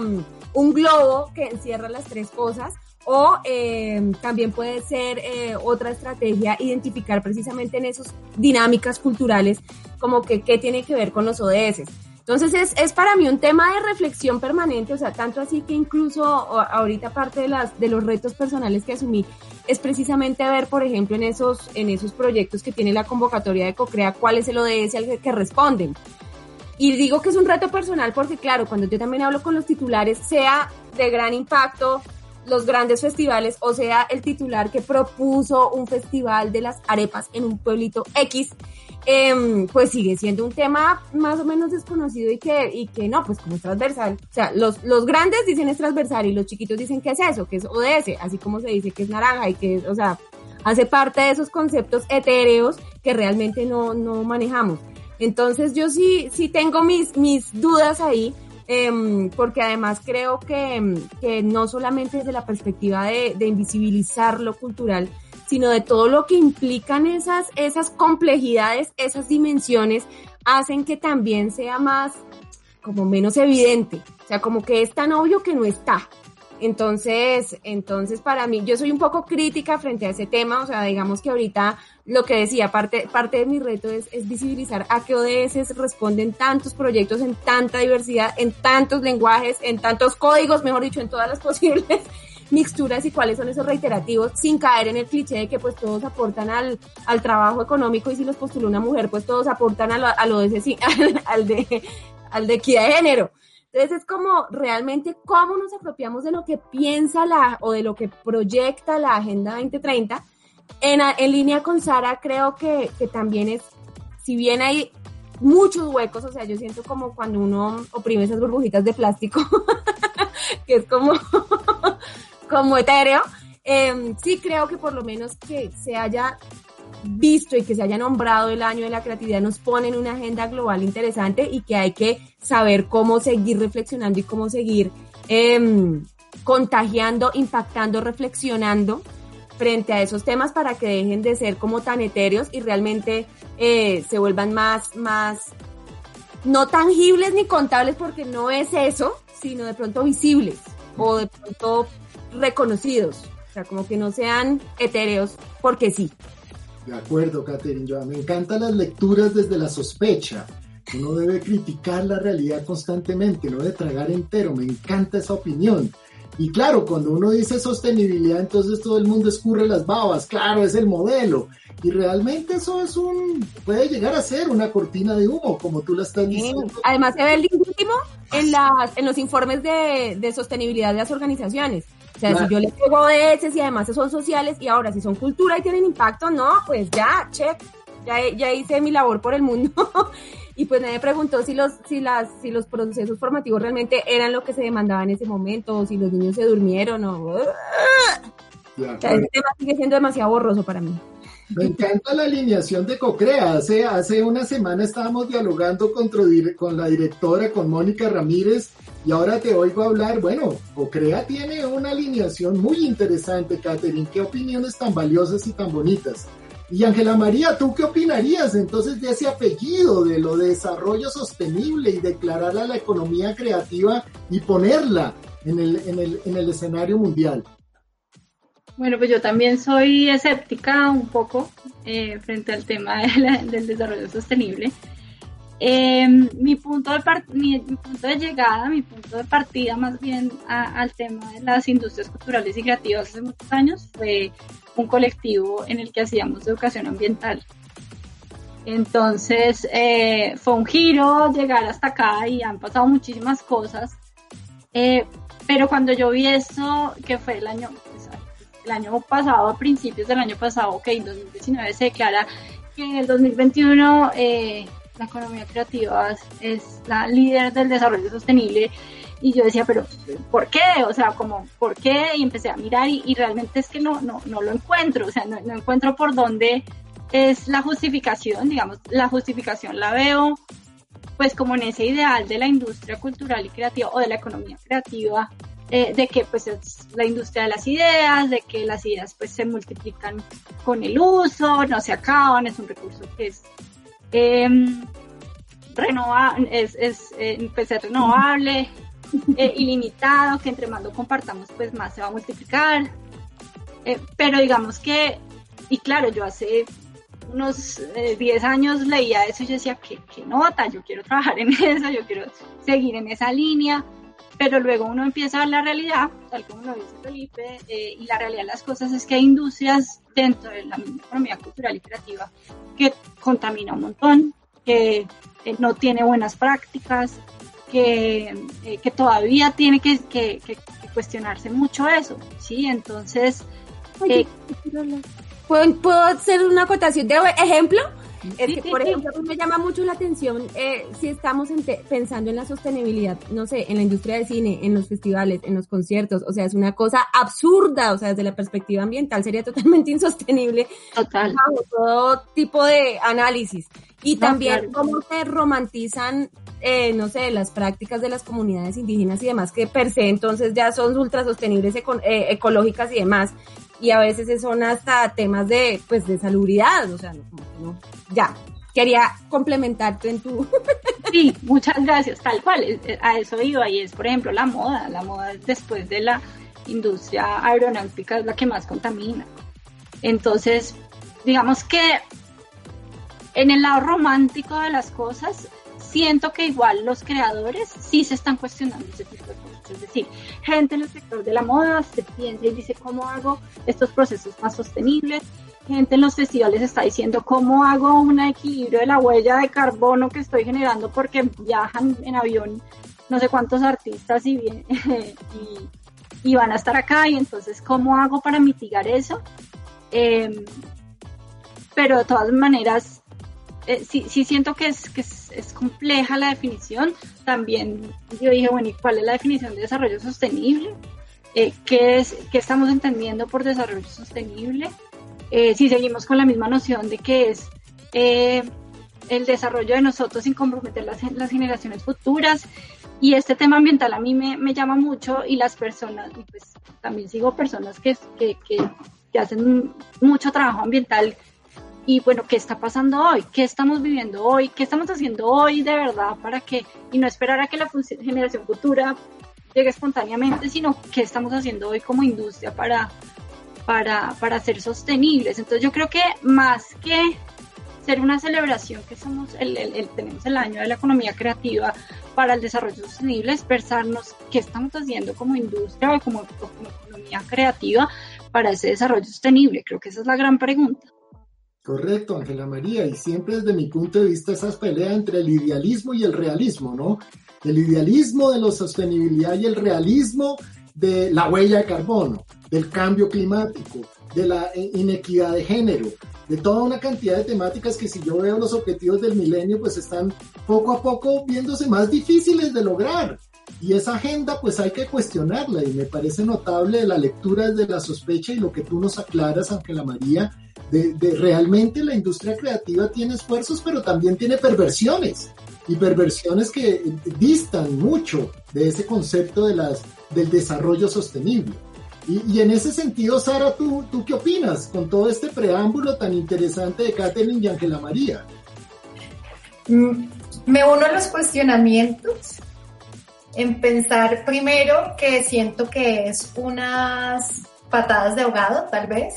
un globo que encierra las tres cosas o eh, también puede ser eh, otra estrategia identificar precisamente en esas dinámicas culturales como que qué tiene que ver con los ODS. Entonces es, es para mí un tema de reflexión permanente, o sea, tanto así que incluso ahorita parte de, las, de los retos personales que asumí es precisamente ver, por ejemplo, en esos, en esos proyectos que tiene la convocatoria de COCREA, cuál es el ODS al que, responden. Y digo que es un reto personal porque, claro, cuando yo también hablo con los titulares, sea de gran impacto, los grandes festivales, o sea, el titular que propuso un festival de las arepas en un pueblito X, em, pues sigue siendo un tema más o menos desconocido y que, y que no, pues como es transversal. O sea, los, los grandes dicen es transversal y los chiquitos dicen que es eso, que es ODS, así como se dice que es naranja y que, o sea, hace parte de esos conceptos etéreos que realmente no, no manejamos. Entonces yo sí, sí tengo mis, mis dudas ahí Em, porque además creo que, que, no solamente desde la perspectiva de, de, invisibilizar lo cultural, sino de todo lo que implican esas, esas complejidades, esas dimensiones, hacen que también sea más, como menos evidente, o sea, como que es tan obvio que no está. Entonces, entonces para mí, yo soy un poco crítica frente a ese tema, o sea, digamos que ahorita lo que decía, parte, parte de mi reto es, es visibilizar a qué ODS responden tantos proyectos en tanta diversidad, en tantos lenguajes, en tantos códigos, mejor dicho, en todas las posibles mixturas y cuáles son esos reiterativos sin caer en el cliché de que pues todos aportan al, al trabajo económico y si los postula una mujer pues todos aportan a lo, a lo de ese, al, al de al de equidad de género. Entonces es como realmente cómo nos apropiamos de lo que piensa la o de lo que proyecta la Agenda 2030. En, en línea con Sara creo que, que también es, si bien hay muchos huecos, o sea, yo siento como cuando uno oprime esas burbujitas de plástico, que es como, como etéreo, eh, sí creo que por lo menos que se haya visto y que se haya nombrado el año de la creatividad nos pone en una agenda global interesante y que hay que saber cómo seguir reflexionando y cómo seguir em, contagiando, impactando, reflexionando frente a esos temas para que dejen de ser como tan etéreos y realmente eh, se vuelvan más, más, no tangibles ni contables porque no es eso, sino de pronto visibles o de pronto reconocidos. O sea, como que no sean etéreos porque sí.
De acuerdo, Catherine. Me encantan las lecturas desde la sospecha. Uno debe criticar la realidad constantemente, no de tragar entero. Me encanta esa opinión. Y claro, cuando uno dice sostenibilidad, entonces todo el mundo escurre las babas. Claro, es el modelo. Y realmente eso es un, puede llegar a ser una cortina de humo, como tú la estás diciendo.
Además se ve último en, las, en los informes de, de sostenibilidad de las organizaciones. O sea, si yo le pego de y además son sociales y ahora si son cultura y tienen impacto, no, pues ya, check, ya, ya hice mi labor por el mundo. y pues nadie preguntó si los, si las, si los procesos formativos realmente eran lo que se demandaba en ese momento, o si los niños se durmieron o... o sea, ese tema sigue siendo demasiado borroso para mí.
Me encanta la alineación de Cocrea. Hace, hace una semana estábamos dialogando con, con la directora, con Mónica Ramírez, y ahora te oigo hablar. Bueno, Cocrea tiene una alineación muy interesante, Catherine. ¿Qué opiniones tan valiosas y tan bonitas? Y Ángela María, ¿tú qué opinarías entonces de ese apellido, de lo de desarrollo sostenible y declarar a la economía creativa y ponerla en el, en el, en el escenario mundial?
Bueno, pues yo también soy escéptica un poco eh, frente al tema del desarrollo sostenible. Eh, mi, punto de mi, punto de llegada, mi punto de partida más bien al tema de las industrias culturales y creativas hace muchos años fue un colectivo en el que hacíamos educación ambiental. Entonces eh, fue un giro llegar hasta acá y han pasado muchísimas cosas. pero cuando yo vi eso, que fue el año, el año pasado, a principios del año pasado, que en 2019 se declara que en el 2021 eh, la economía creativa es la líder del desarrollo sostenible. Y yo decía, pero ¿por qué? O sea, como, ¿por qué? Y empecé a mirar y, realmente es que no, no, no lo encuentro, o sea, no, no encuentro por dónde es la justificación, digamos, la justificación la veo pues como en ese ideal de la industria cultural y creativa o de la economía creativa eh, de que pues es la industria de las ideas, de que las ideas pues se multiplican con el uso, no se acaban, es un recurso que es eh, es, es, eh, pues, renovable, eh, ilimitado, que entre más lo compartamos pues más se va a multiplicar. pero digamos que, y claro, yo hace unos 10 años leía eso y yo decía, ¿qué, qué nota? Yo quiero trabajar en eso, yo quiero seguir en esa línea pero luego uno empieza a ver la realidad, tal como lo dice Felipe, eh, y la realidad de las cosas es que hay industrias dentro de la misma economía cultural y creativa que contamina un montón, que eh, no tiene buenas prácticas, que, eh, que todavía tiene que, que, que, cuestionarse mucho eso, ¿sí? Entonces...
¿Puedo, ¿Puedo hacer una acotación de ejemplo? Es que, por ejemplo, me llama mucho la atención eh, si estamos pensando en la sostenibilidad, no sé, en la industria del cine, en los festivales, en los conciertos, o sea, es una cosa absurda, o sea, desde la perspectiva ambiental sería totalmente insostenible.
Total.
todo tipo de análisis. Y también cómo se romantizan, eh, no sé, las prácticas de las comunidades indígenas y demás, que per se entonces ya son ultra sostenibles, eh, ecológicas y demás y a veces son hasta temas de, pues, de salubridad, o sea, no, ya, quería complementarte en tu...
Sí, muchas gracias, tal cual, a eso iba y es, por ejemplo, la moda, la moda después de la industria aeronáutica es la que más contamina. Entonces, digamos que en el lado romántico de las cosas, siento que igual los creadores sí se están cuestionando ese tipo de cosas. Es decir, gente en el sector de la moda se piensa y dice cómo hago estos procesos más sostenibles. Gente en los festivales está diciendo cómo hago un equilibrio de la huella de carbono que estoy generando porque viajan en avión no sé cuántos artistas y, y, y van a estar acá y entonces cómo hago para mitigar eso. Eh, pero de todas maneras eh, sí, sí siento que es, que es, compleja la definición. También yo dije, bueno, ¿y cuál es la definición de desarrollo sostenible? Eh, ¿qué, es, ¿Qué estamos entendiendo por desarrollo sostenible? eh, si seguimos con la misma noción de que es eh, el desarrollo de nosotros sin comprometer las, las, generaciones futuras. Y este tema ambiental a mí me, me, llama mucho y las personas, y pues también sigo personas que, que, que, que hacen mucho trabajo ambiental y bueno, ¿qué está pasando hoy? ¿Qué estamos viviendo hoy? ¿Qué estamos haciendo hoy de verdad para que, y no esperar a que la generación futura llegue espontáneamente, sino qué estamos haciendo hoy como industria para, para, para ser sostenibles? Entonces yo creo que más que ser una celebración que somos el, tenemos el año de la economía creativa para el desarrollo sostenible, es pensarnos qué estamos haciendo como industria o como economía creativa para ese desarrollo sostenible. Creo que esa es la gran pregunta.
Correcto, Ángela María, y siempre desde mi punto de vista esas peleas entre el idealismo y el realismo, ¿no? El idealismo de la sostenibilidad y el realismo de la huella de carbono, del cambio climático, de la inequidad de género, de toda una cantidad de temáticas que si yo veo los objetivos del milenio, pues están poco a poco viéndose más difíciles de lograr. Y esa agenda pues hay que cuestionarla y me parece notable la lectura de la sospecha y lo que tú nos aclaras, Ángela María, de, realmente la industria creativa tiene esfuerzos, pero también tiene perversiones y perversiones que distan mucho de ese concepto de las, del desarrollo sostenible. Y, en ese sentido, Sara, ¿tú, ¿tú qué opinas con todo este preámbulo tan interesante de Catherine y Ángela María?
Mm, me uno a los cuestionamientos en pensar primero que siento que es unas patadas de ahogado, tal vez,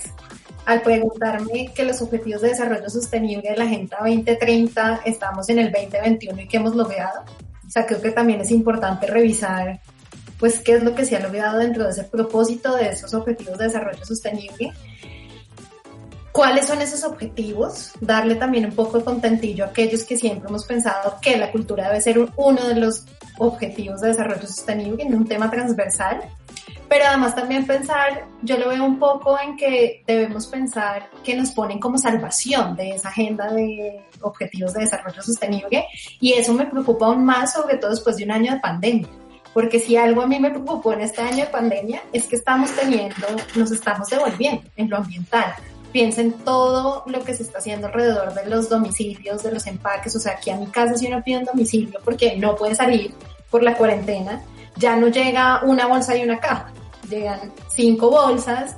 al preguntarme que los objetivos de desarrollo sostenible de la Agenda 2030 estamos en el 2021 y que hemos logrado. O sea, creo que también es importante revisar pues qué es lo que se ha logrado dentro de ese propósito de esos objetivos de desarrollo sostenible. ¿Cuáles son esos objetivos? Darle también un poco de contentillo a aquellos que siempre hemos pensado que la cultura debe ser uno de los objetivos de desarrollo sostenible en un tema transversal pero además también pensar, yo lo veo un poco en que debemos pensar que nos ponen como salvación de esa agenda de objetivos de desarrollo sostenible y eso me preocupa aún más, sobre todo después de un año de pandemia. Porque si algo a mí me preocupó en este año de pandemia es que estamos teniendo, nos estamos devolviendo en lo ambiental. Piensen todo lo que se está haciendo alrededor de los domicilios, de los empaques. O sea, aquí a mi casa si uno pide un domicilio porque no puede salir por la cuarentena, ya no llega una bolsa y una caja, llegan cinco bolsas,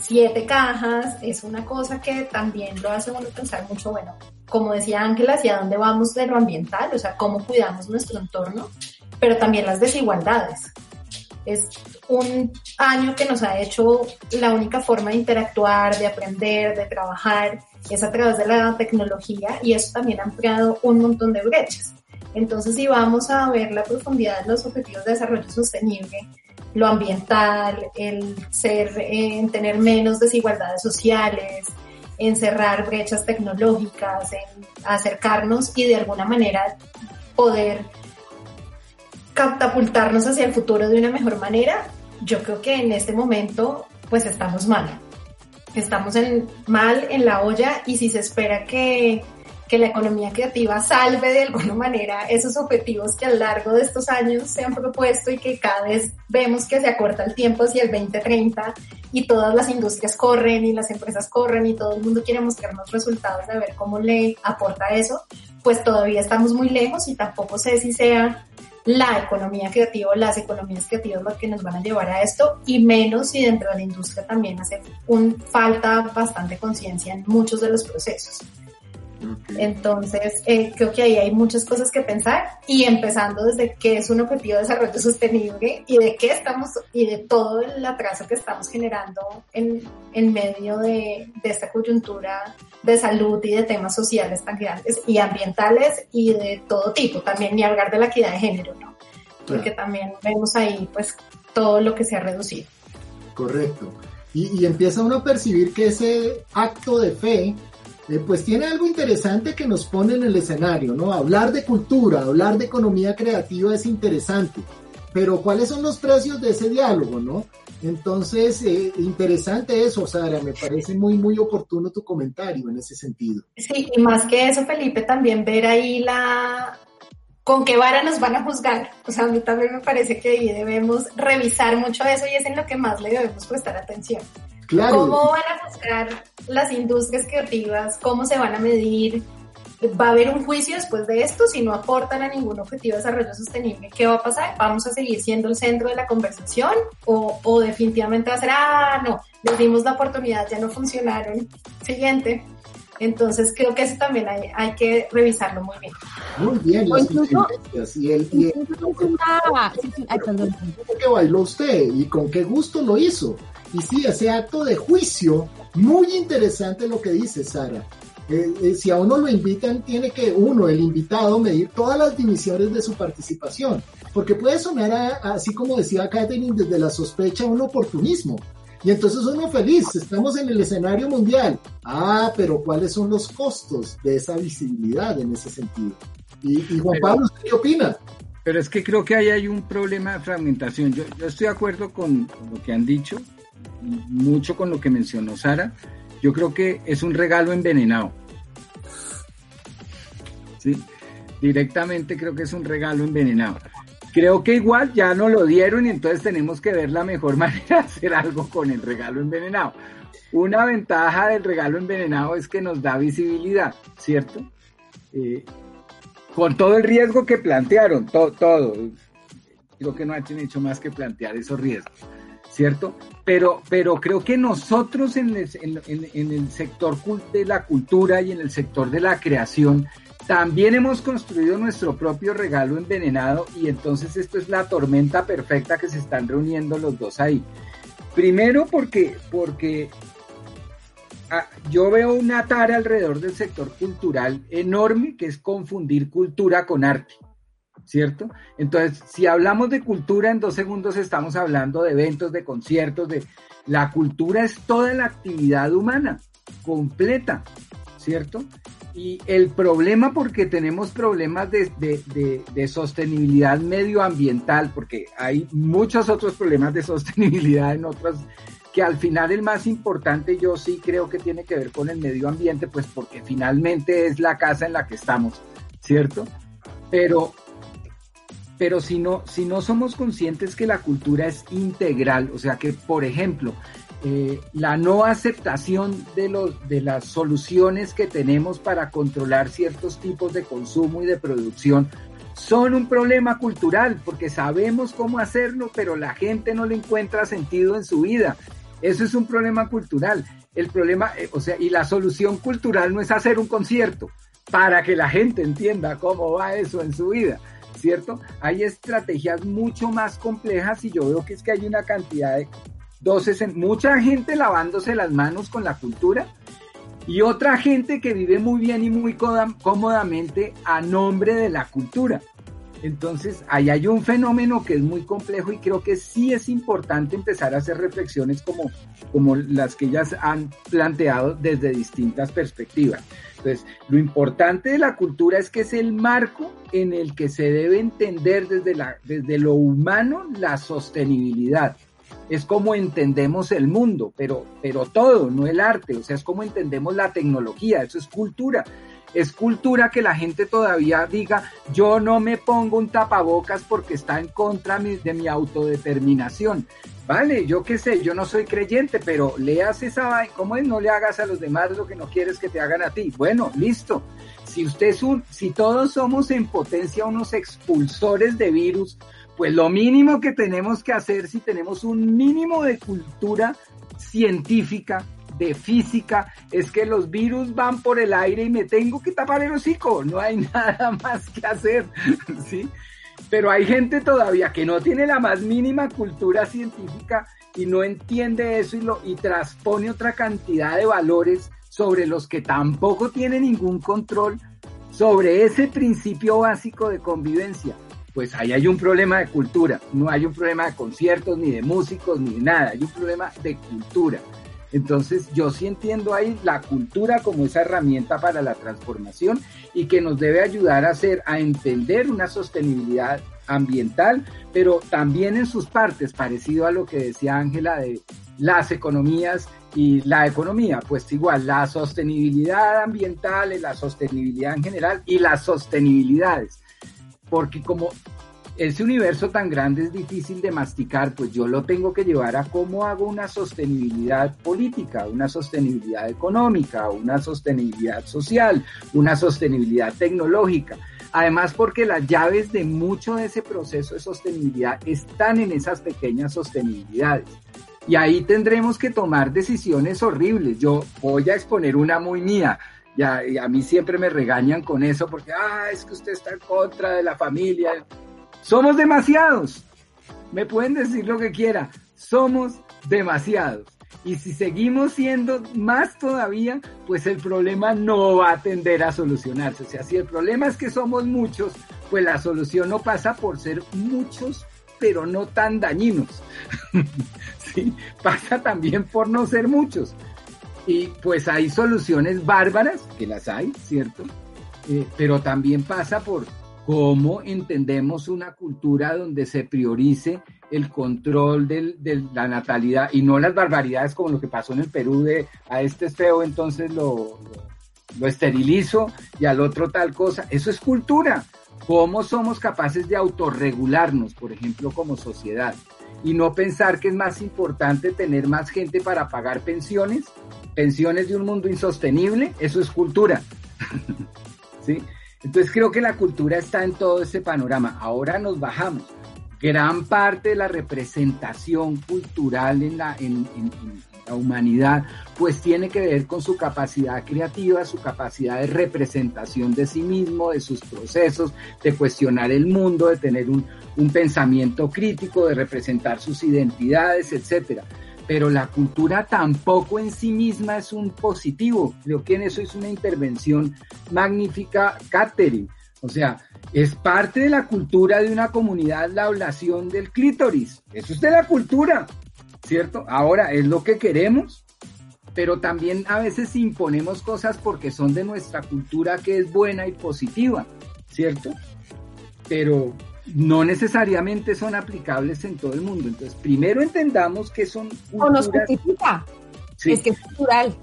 siete cajas, es una cosa que también lo hace uno pensar mucho, bueno, como decía Ángela, hacia dónde vamos de lo ambiental, o sea, cómo cuidamos nuestro entorno, pero también las desigualdades. Es un año que nos ha hecho la única forma de interactuar, de aprender, de trabajar, es a través de la tecnología y eso también ha ampliado un montón de brechas. Entonces, si vamos a ver la profundidad de los objetivos de desarrollo sostenible, lo ambiental, el ser, en tener menos desigualdades sociales, en cerrar brechas tecnológicas, en acercarnos y de alguna manera poder catapultarnos hacia el futuro de una mejor manera, yo creo que en este momento pues estamos mal. Estamos mal en la olla y si se espera que que la economía creativa salve de alguna manera esos objetivos que a lo largo de estos años se han propuesto y que cada vez vemos que se acorta el tiempo hacia el 2030 y todas las industrias corren y las empresas corren y todo el mundo quiere mostrarnos resultados de ver cómo le aporta eso, pues todavía estamos muy lejos y tampoco sé si sea la economía creativa o las economías creativas lo que nos van a llevar a esto y menos si dentro de la industria también hace un, falta bastante conciencia en muchos de los procesos. Entonces, eh, creo que ahí hay muchas cosas que pensar y empezando desde qué es un objetivo de desarrollo sostenible y de qué estamos y de todo el atraso que estamos generando en, en medio de, de esta coyuntura de salud y de temas sociales tan grandes y ambientales y de todo tipo, también ni hablar de la equidad de género, ¿no? Porque también vemos ahí pues todo lo que se ha reducido.
Correcto. Y, y empieza uno a percibir que ese acto de fe eh, pues tiene algo interesante que nos pone en el escenario, ¿no? Hablar de cultura, hablar de economía creativa es interesante, pero ¿cuáles son los precios de ese diálogo, no? Entonces, eh, interesante eso, Sara, me parece muy, muy oportuno tu comentario en ese sentido.
Sí, y más que eso, Felipe, también ver ahí la, con qué vara nos van a juzgar. O sea, a mí también me parece que ahí debemos revisar mucho eso y es en lo que más le debemos prestar atención ¿Cómo van a buscar las industrias creativas? ¿Cómo se van a medir? ¿Va a haber un juicio después de esto si no aportan a ningún objetivo de desarrollo sostenible? ¿Qué va a pasar? ¿Vamos a seguir siendo el centro de la conversación? ¿O, o definitivamente va a ser, ah, no, les dimos la oportunidad, ya no funcionaron? Siguiente. Entonces creo que eso también hay, hay que revisarlo muy bien.
Muy bien, las consecuencias y el, y el, que bailó usted y con qué gusto lo hizo. Y sí, ese acto de juicio, muy interesante lo que dice Sara. Eh, eh, si a uno lo invitan, tiene que uno, el invitado, medir todas las dimensiones de su participación, porque puede sonar así como decía Catherine, desde la sospecha un oportunismo. Y entonces uno feliz, estamos en el escenario mundial. Ah, pero ¿cuáles son los costos de esa visibilidad en ese sentido? Y, Juan Pablo, ¿usted qué opina?
Pero es que creo que ahí hay un problema de fragmentación. Yo, estoy de acuerdo con, lo que han dicho, mucho con lo que mencionó Sara. Yo creo que es un regalo envenenado. ¿Sí? Directamente creo que es un regalo envenenado creo que igual ya no lo dieron y entonces tenemos que ver la mejor manera de hacer algo con el regalo envenenado. Una ventaja del regalo envenenado es que nos da visibilidad, ¿cierto? Eh, con todo el riesgo que plantearon, todo. Creo que no han hecho más que plantear esos riesgos, ¿cierto? Pero, pero creo que nosotros en el, en el sector de la cultura y en el sector de la creación también hemos construido nuestro propio regalo envenenado y entonces esto es la tormenta perfecta que se están reuniendo los dos ahí. Primero porque, porque ah, yo veo una tara alrededor del sector cultural enorme que es confundir cultura con arte. ¿Cierto? Entonces, si hablamos de cultura, en dos segundos estamos hablando de eventos, de conciertos, de... La cultura es toda la actividad humana, completa, ¿cierto? Y el problema, porque tenemos problemas de, de, sostenibilidad medioambiental, porque hay muchos otros problemas de sostenibilidad en otras, que al final el más importante yo sí creo que tiene que ver con el medio ambiente, pues porque finalmente es la casa en la que estamos, ¿cierto? Pero, pero si no, si no somos conscientes que la cultura es integral, o sea que, por ejemplo, eh, la no aceptación de, los, de las soluciones que tenemos para controlar ciertos tipos de consumo y de producción son un problema cultural, porque sabemos cómo hacerlo, pero la gente no le encuentra sentido en su vida. Eso es un problema cultural. El problema, eh, o sea, y la solución cultural no es hacer un concierto para que la gente entienda cómo va eso en su vida, ¿cierto? Hay estrategias mucho más complejas y yo veo que es que hay una cantidad de entonces, mucha gente lavándose las manos con la cultura y otra gente que vive muy bien y muy cómodamente a nombre de la cultura. Entonces, ahí hay un fenómeno que es muy complejo y creo que sí es importante empezar a hacer reflexiones como, como las que ellas han planteado desde distintas perspectivas. Entonces, lo importante de la cultura es que es el marco en el que se debe entender desde, la, desde lo humano la sostenibilidad es como entendemos el mundo, pero, pero todo, no el arte, o sea, es como entendemos la tecnología, eso es cultura. Es cultura que la gente todavía diga, yo no me pongo un tapabocas porque está en contra de mi autodeterminación. Vale, yo qué sé, yo no soy creyente, pero leas esa, ¿cómo es? No le hagas a los demás lo que no quieres que te hagan a ti. Bueno, listo. Si usted es un, si todos somos en potencia unos expulsores de virus, pues lo mínimo que tenemos que hacer si tenemos un mínimo de cultura científica, de física, es que los virus van por el aire y me tengo que tapar el hocico, no hay nada más que hacer, ¿sí? Pero hay gente todavía que no tiene la más mínima cultura científica y no entiende eso y, lo, y transpone otra cantidad de valores sobre los que tampoco tiene ningún control sobre ese principio básico de convivencia pues ahí hay un problema de cultura, no hay un problema de conciertos, ni de músicos, ni de nada, hay un problema de cultura. Entonces yo sí entiendo ahí la cultura como esa herramienta para la transformación y que nos debe ayudar a hacer, a entender una sostenibilidad ambiental, pero también en sus partes, parecido a lo que decía Ángela de las economías y la economía, pues igual la sostenibilidad ambiental, la sostenibilidad en general y las sostenibilidades. Porque como ese universo tan grande es difícil de masticar, pues yo lo tengo que llevar a cómo hago una sostenibilidad política, una sostenibilidad económica, una sostenibilidad social, una sostenibilidad tecnológica. Además, porque las llaves de mucho de ese proceso de sostenibilidad están en esas pequeñas sostenibilidades. Y ahí tendremos que tomar decisiones horribles. Yo voy a exponer una muy mía. Y a mí siempre me regañan con eso porque, ah, es que usted está en contra de la familia. Somos demasiados. Me pueden decir lo que quiera. Somos demasiados. Y si seguimos siendo más todavía, pues el problema no va a tender a solucionarse. O sea, si el problema es que somos muchos, pues la solución no pasa por ser muchos, pero no tan dañinos. ¿Sí? Pasa también por no ser muchos. Y pues hay soluciones bárbaras, que las hay, ¿cierto? Eh, pero también pasa por cómo entendemos una cultura donde se priorice el control de la natalidad y no las barbaridades como lo que pasó en el Perú de a este es feo, entonces lo, lo, esterilizo y al otro tal cosa. Eso es cultura. ¿Cómo somos capaces de autorregularnos, por ejemplo, como sociedad? Y no pensar que es más importante tener más gente para pagar pensiones, pensiones de un mundo insostenible, eso es cultura. ¿Sí? Entonces creo que la cultura está en todo ese panorama. Ahora nos bajamos. Gran parte de la representación cultural en la, en, la humanidad pues tiene que ver con su capacidad creativa, su capacidad de representación de sí mismo, de sus procesos, de cuestionar el mundo, de tener un, un pensamiento crítico, de representar sus identidades, etcétera pero la cultura tampoco en sí misma es un positivo. Creo que en eso es una intervención magnífica, Catherine. O sea, es parte de la cultura de una comunidad la ablación del clítoris. Eso es de la cultura, ¿cierto? Ahora, es lo que queremos, pero también a veces imponemos cosas porque son de nuestra cultura que es buena y positiva, ¿cierto? Pero no necesariamente son aplicables en todo el mundo. Entonces, primero entendamos que son
culturas... O nos justifica. Es que es cultural.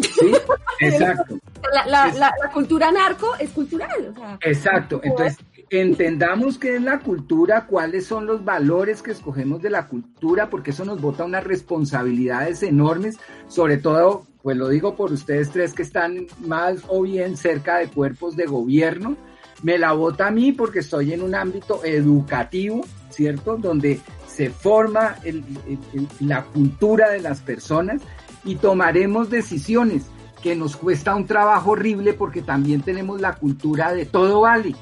Sí, exacto.
La, cultura narco es cultural.
exacto. Entonces, entendamos qué es la cultura, cuáles son los valores que escogemos de la cultura, porque eso nos bota unas responsabilidades enormes, sobre todo, pues lo digo por ustedes tres que están más o bien cerca de cuerpos de gobierno, me la vota a mí porque estoy en un ámbito educativo, ¿cierto? Donde se forma la cultura de las personas y tomaremos decisiones que nos cuesta un trabajo horrible porque también tenemos la cultura de todo vale,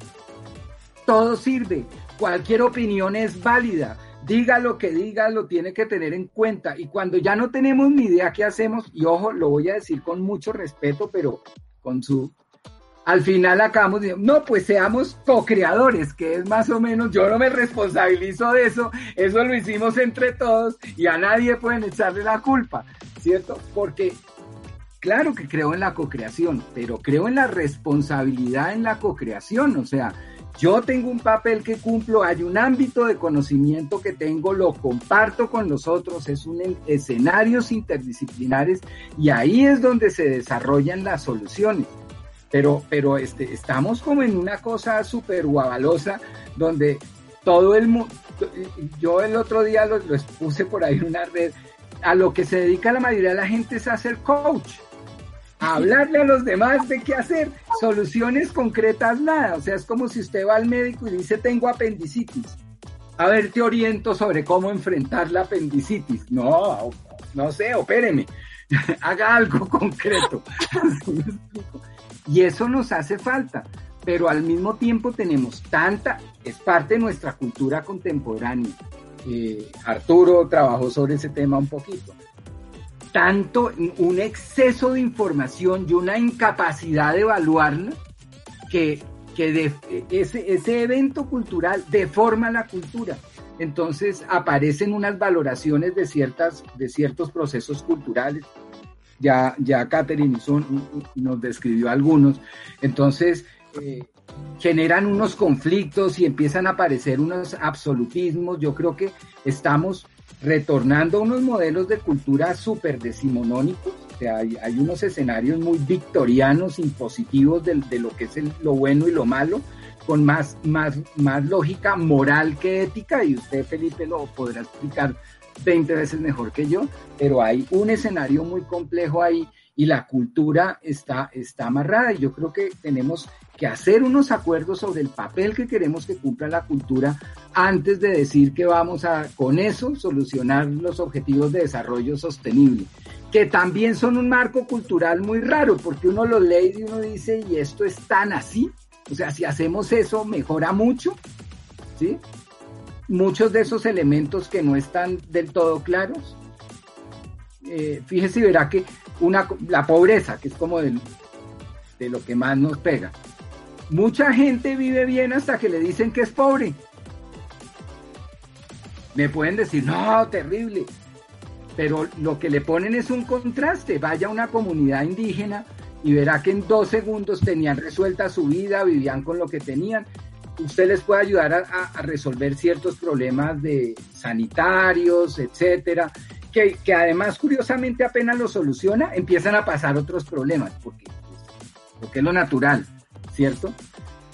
todo sirve, cualquier opinión es válida, diga lo que diga, lo tiene que tener en cuenta. Y cuando ya no tenemos ni idea qué hacemos, y ojo, lo voy a decir con mucho respeto, pero con su al final acabamos diciendo, no, pues seamos co-creadores, que es más o menos, yo no me responsabilizo de eso, eso lo hicimos entre todos y a nadie pueden echarle la culpa, ¿cierto? Porque claro que creo en la co-creación, pero creo en la responsabilidad en la co-creación, o sea, yo tengo un papel que cumplo, hay un ámbito de conocimiento que tengo, lo comparto con los otros, es un escenarios interdisciplinares y ahí es donde se desarrollan las soluciones pero, pero este, estamos como en una cosa súper guabalosa donde todo el mundo, yo el otro día lo, lo puse por ahí en una red, a lo que se dedica la mayoría de la gente es a ser coach, a hablarle a los demás de qué hacer, soluciones concretas nada, o sea, es como si usted va al médico y dice tengo apendicitis, a ver, te oriento sobre cómo enfrentar la apendicitis, no, no sé, opéreme, haga algo concreto. Y eso nos hace falta, pero al mismo tiempo tenemos tanta, es parte de nuestra cultura contemporánea. Eh, Arturo trabajó sobre ese tema un poquito. Tanto un exceso de información y una incapacidad de evaluarla que, que ese, ese evento cultural deforma la cultura entonces aparecen unas valoraciones de, ciertas, de ciertos procesos culturales ya, ya Catherine nos describió algunos. Entonces, eh, generan unos conflictos y empiezan a aparecer unos absolutismos. Yo creo que estamos retornando a unos modelos de cultura súper decimonónicos. O sea, hay, unos escenarios muy victorianos, impositivos de, de lo que es lo bueno y lo malo, con más, más, más lógica moral que ética, y usted, Felipe, lo podrá explicar 20 veces mejor que yo, pero hay un escenario muy complejo ahí y la cultura está, está amarrada y yo creo que tenemos que hacer unos acuerdos sobre el papel que queremos que cumpla la cultura antes de decir que vamos a con eso solucionar los objetivos de desarrollo sostenible, que también son un marco cultural muy raro porque uno lo lee y uno dice, ¿y esto es tan así? O sea, si hacemos eso, mejora mucho, ¿sí? Muchos de esos elementos que no están del todo claros. Eh, fíjese verá que una, la pobreza, que es como de lo que más nos pega. Mucha gente vive bien hasta que le dicen que es pobre. Me pueden decir, no, terrible. Pero lo que le ponen es un contraste. Vaya a una comunidad indígena y verá que en dos segundos tenían resuelta su vida, vivían con lo que tenían. Usted les puede ayudar a, a resolver ciertos problemas de sanitarios, etcétera que, además curiosamente apenas lo soluciona, empiezan a pasar otros problemas, porque, porque es lo natural, ¿cierto?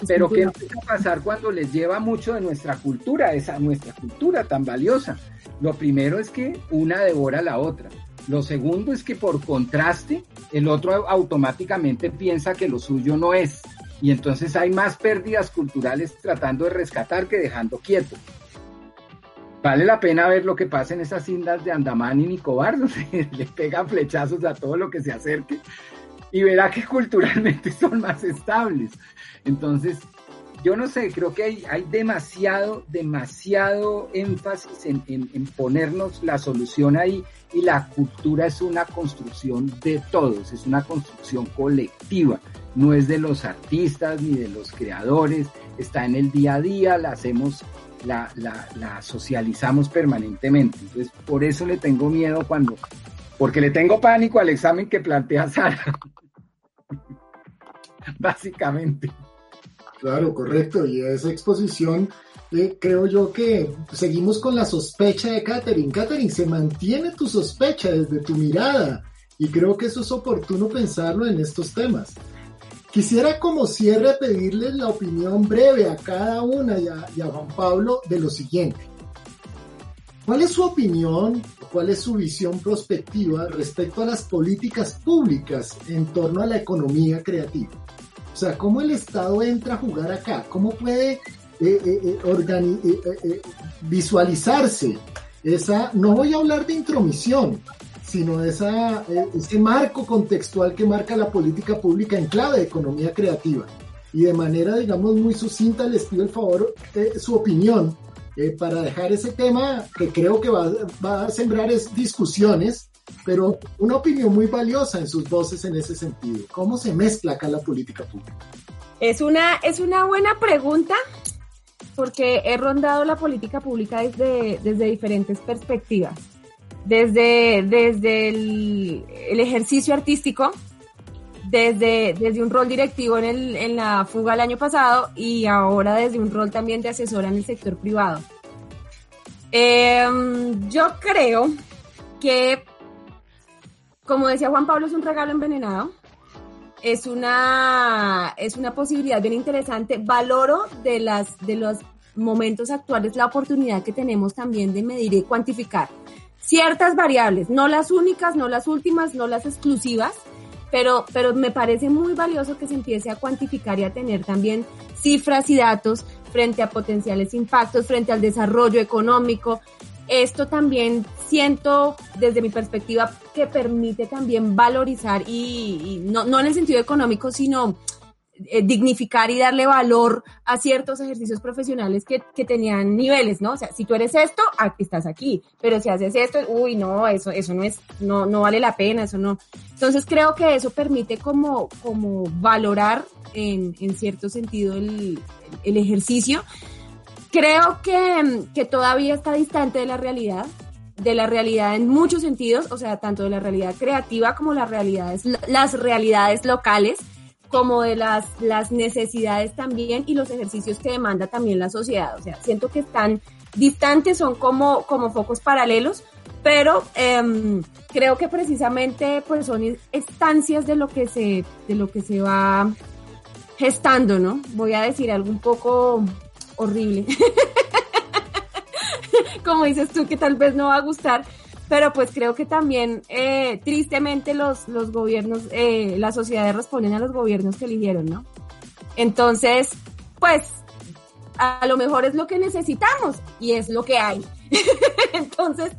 Pero ¿qué empieza a pasar cuando les lleva mucho de nuestra cultura, esa nuestra cultura tan valiosa? Lo primero es que una devora a la otra. Lo segundo es que por contraste, el otro automáticamente piensa que lo suyo no es. Y entonces hay más pérdidas culturales tratando de rescatar que dejando quieto. Vale la pena ver lo que pasa en esas islas de Andamán y Nicobar, donde le pegan flechazos a todo lo que se acerque y verá que culturalmente son más estables. Entonces, yo no sé, creo que hay, demasiado, demasiado énfasis en, en, ponernos la solución ahí y la cultura es una construcción de todos, es una construcción colectiva, no es de los artistas ni de los creadores, está en el día a día, la hacemos la, socializamos permanentemente. Entonces, por eso le tengo miedo cuando, porque le tengo pánico al examen que plantea Sara. Básicamente.
Claro, correcto. Y esa exposición, eh, creo yo que seguimos con la sospecha de Catherine. Catherine, se mantiene tu sospecha desde tu mirada. Y creo que eso es oportuno pensarlo en estos temas. Quisiera como cierre pedirles la opinión breve a cada una y a, Juan Pablo de lo siguiente. ¿Cuál es su opinión, cuál es su visión prospectiva respecto a las políticas públicas en torno a la economía creativa? O sea, ¿cómo el Estado entra a jugar acá? ¿Cómo puede eh, eh, eh, visualizarse esa, no voy a hablar de intromisión, sino eh, ese marco contextual que marca la política pública en clave de economía creativa. Y de manera, digamos, muy sucinta les pido el favor de su opinión eh, para dejar ese tema que creo que va, va, a sembrar es discusiones, pero una opinión muy valiosa en sus voces en ese sentido. ¿Cómo se mezcla acá la política pública?
Es una, es una buena pregunta porque he rondado la política pública desde, desde diferentes perspectivas desde, desde el, ejercicio artístico, desde, desde un rol directivo en, el, en la fuga el año pasado y ahora desde un rol también de asesora en el sector privado. Em, yo creo que, como decía Juan Pablo, es un regalo envenenado. Es una, es una posibilidad bien interesante. Valoro de, las, de los momentos actuales la oportunidad que tenemos también de medir y cuantificar ciertas variables, no las únicas, no las últimas, no las exclusivas, pero, pero me parece muy valioso que se empiece a cuantificar y a tener también cifras y datos frente a potenciales impactos, frente al desarrollo económico. Esto también siento desde mi perspectiva que permite también valorizar y, no, no en el sentido económico, sino eh, dignificar y darle valor a ciertos ejercicios profesionales que, que, tenían niveles, ¿no? O sea, si tú eres esto, estás aquí, pero si haces esto, uy, no, eso, eso no es, no, no vale la pena, eso no. Entonces creo que eso permite como, como valorar en, en cierto sentido el, el ejercicio. Creo que, que todavía está distante de la realidad, de la realidad en muchos sentidos, o sea, tanto de la realidad creativa como las realidades, las realidades locales como de las, las necesidades también y los ejercicios que demanda también la sociedad. O sea, siento que están distantes, son como, como focos paralelos, pero em, creo que precisamente pues son estancias de lo que se, de lo que se va gestando, ¿no? Voy a decir algo un poco horrible. Como dices tú, que tal vez no va a gustar, pero pues creo que también eh, tristemente los, los gobiernos, eh, las sociedades responden a los gobiernos que eligieron, ¿no? Entonces, pues a lo mejor es lo que necesitamos y es lo que hay. Entonces,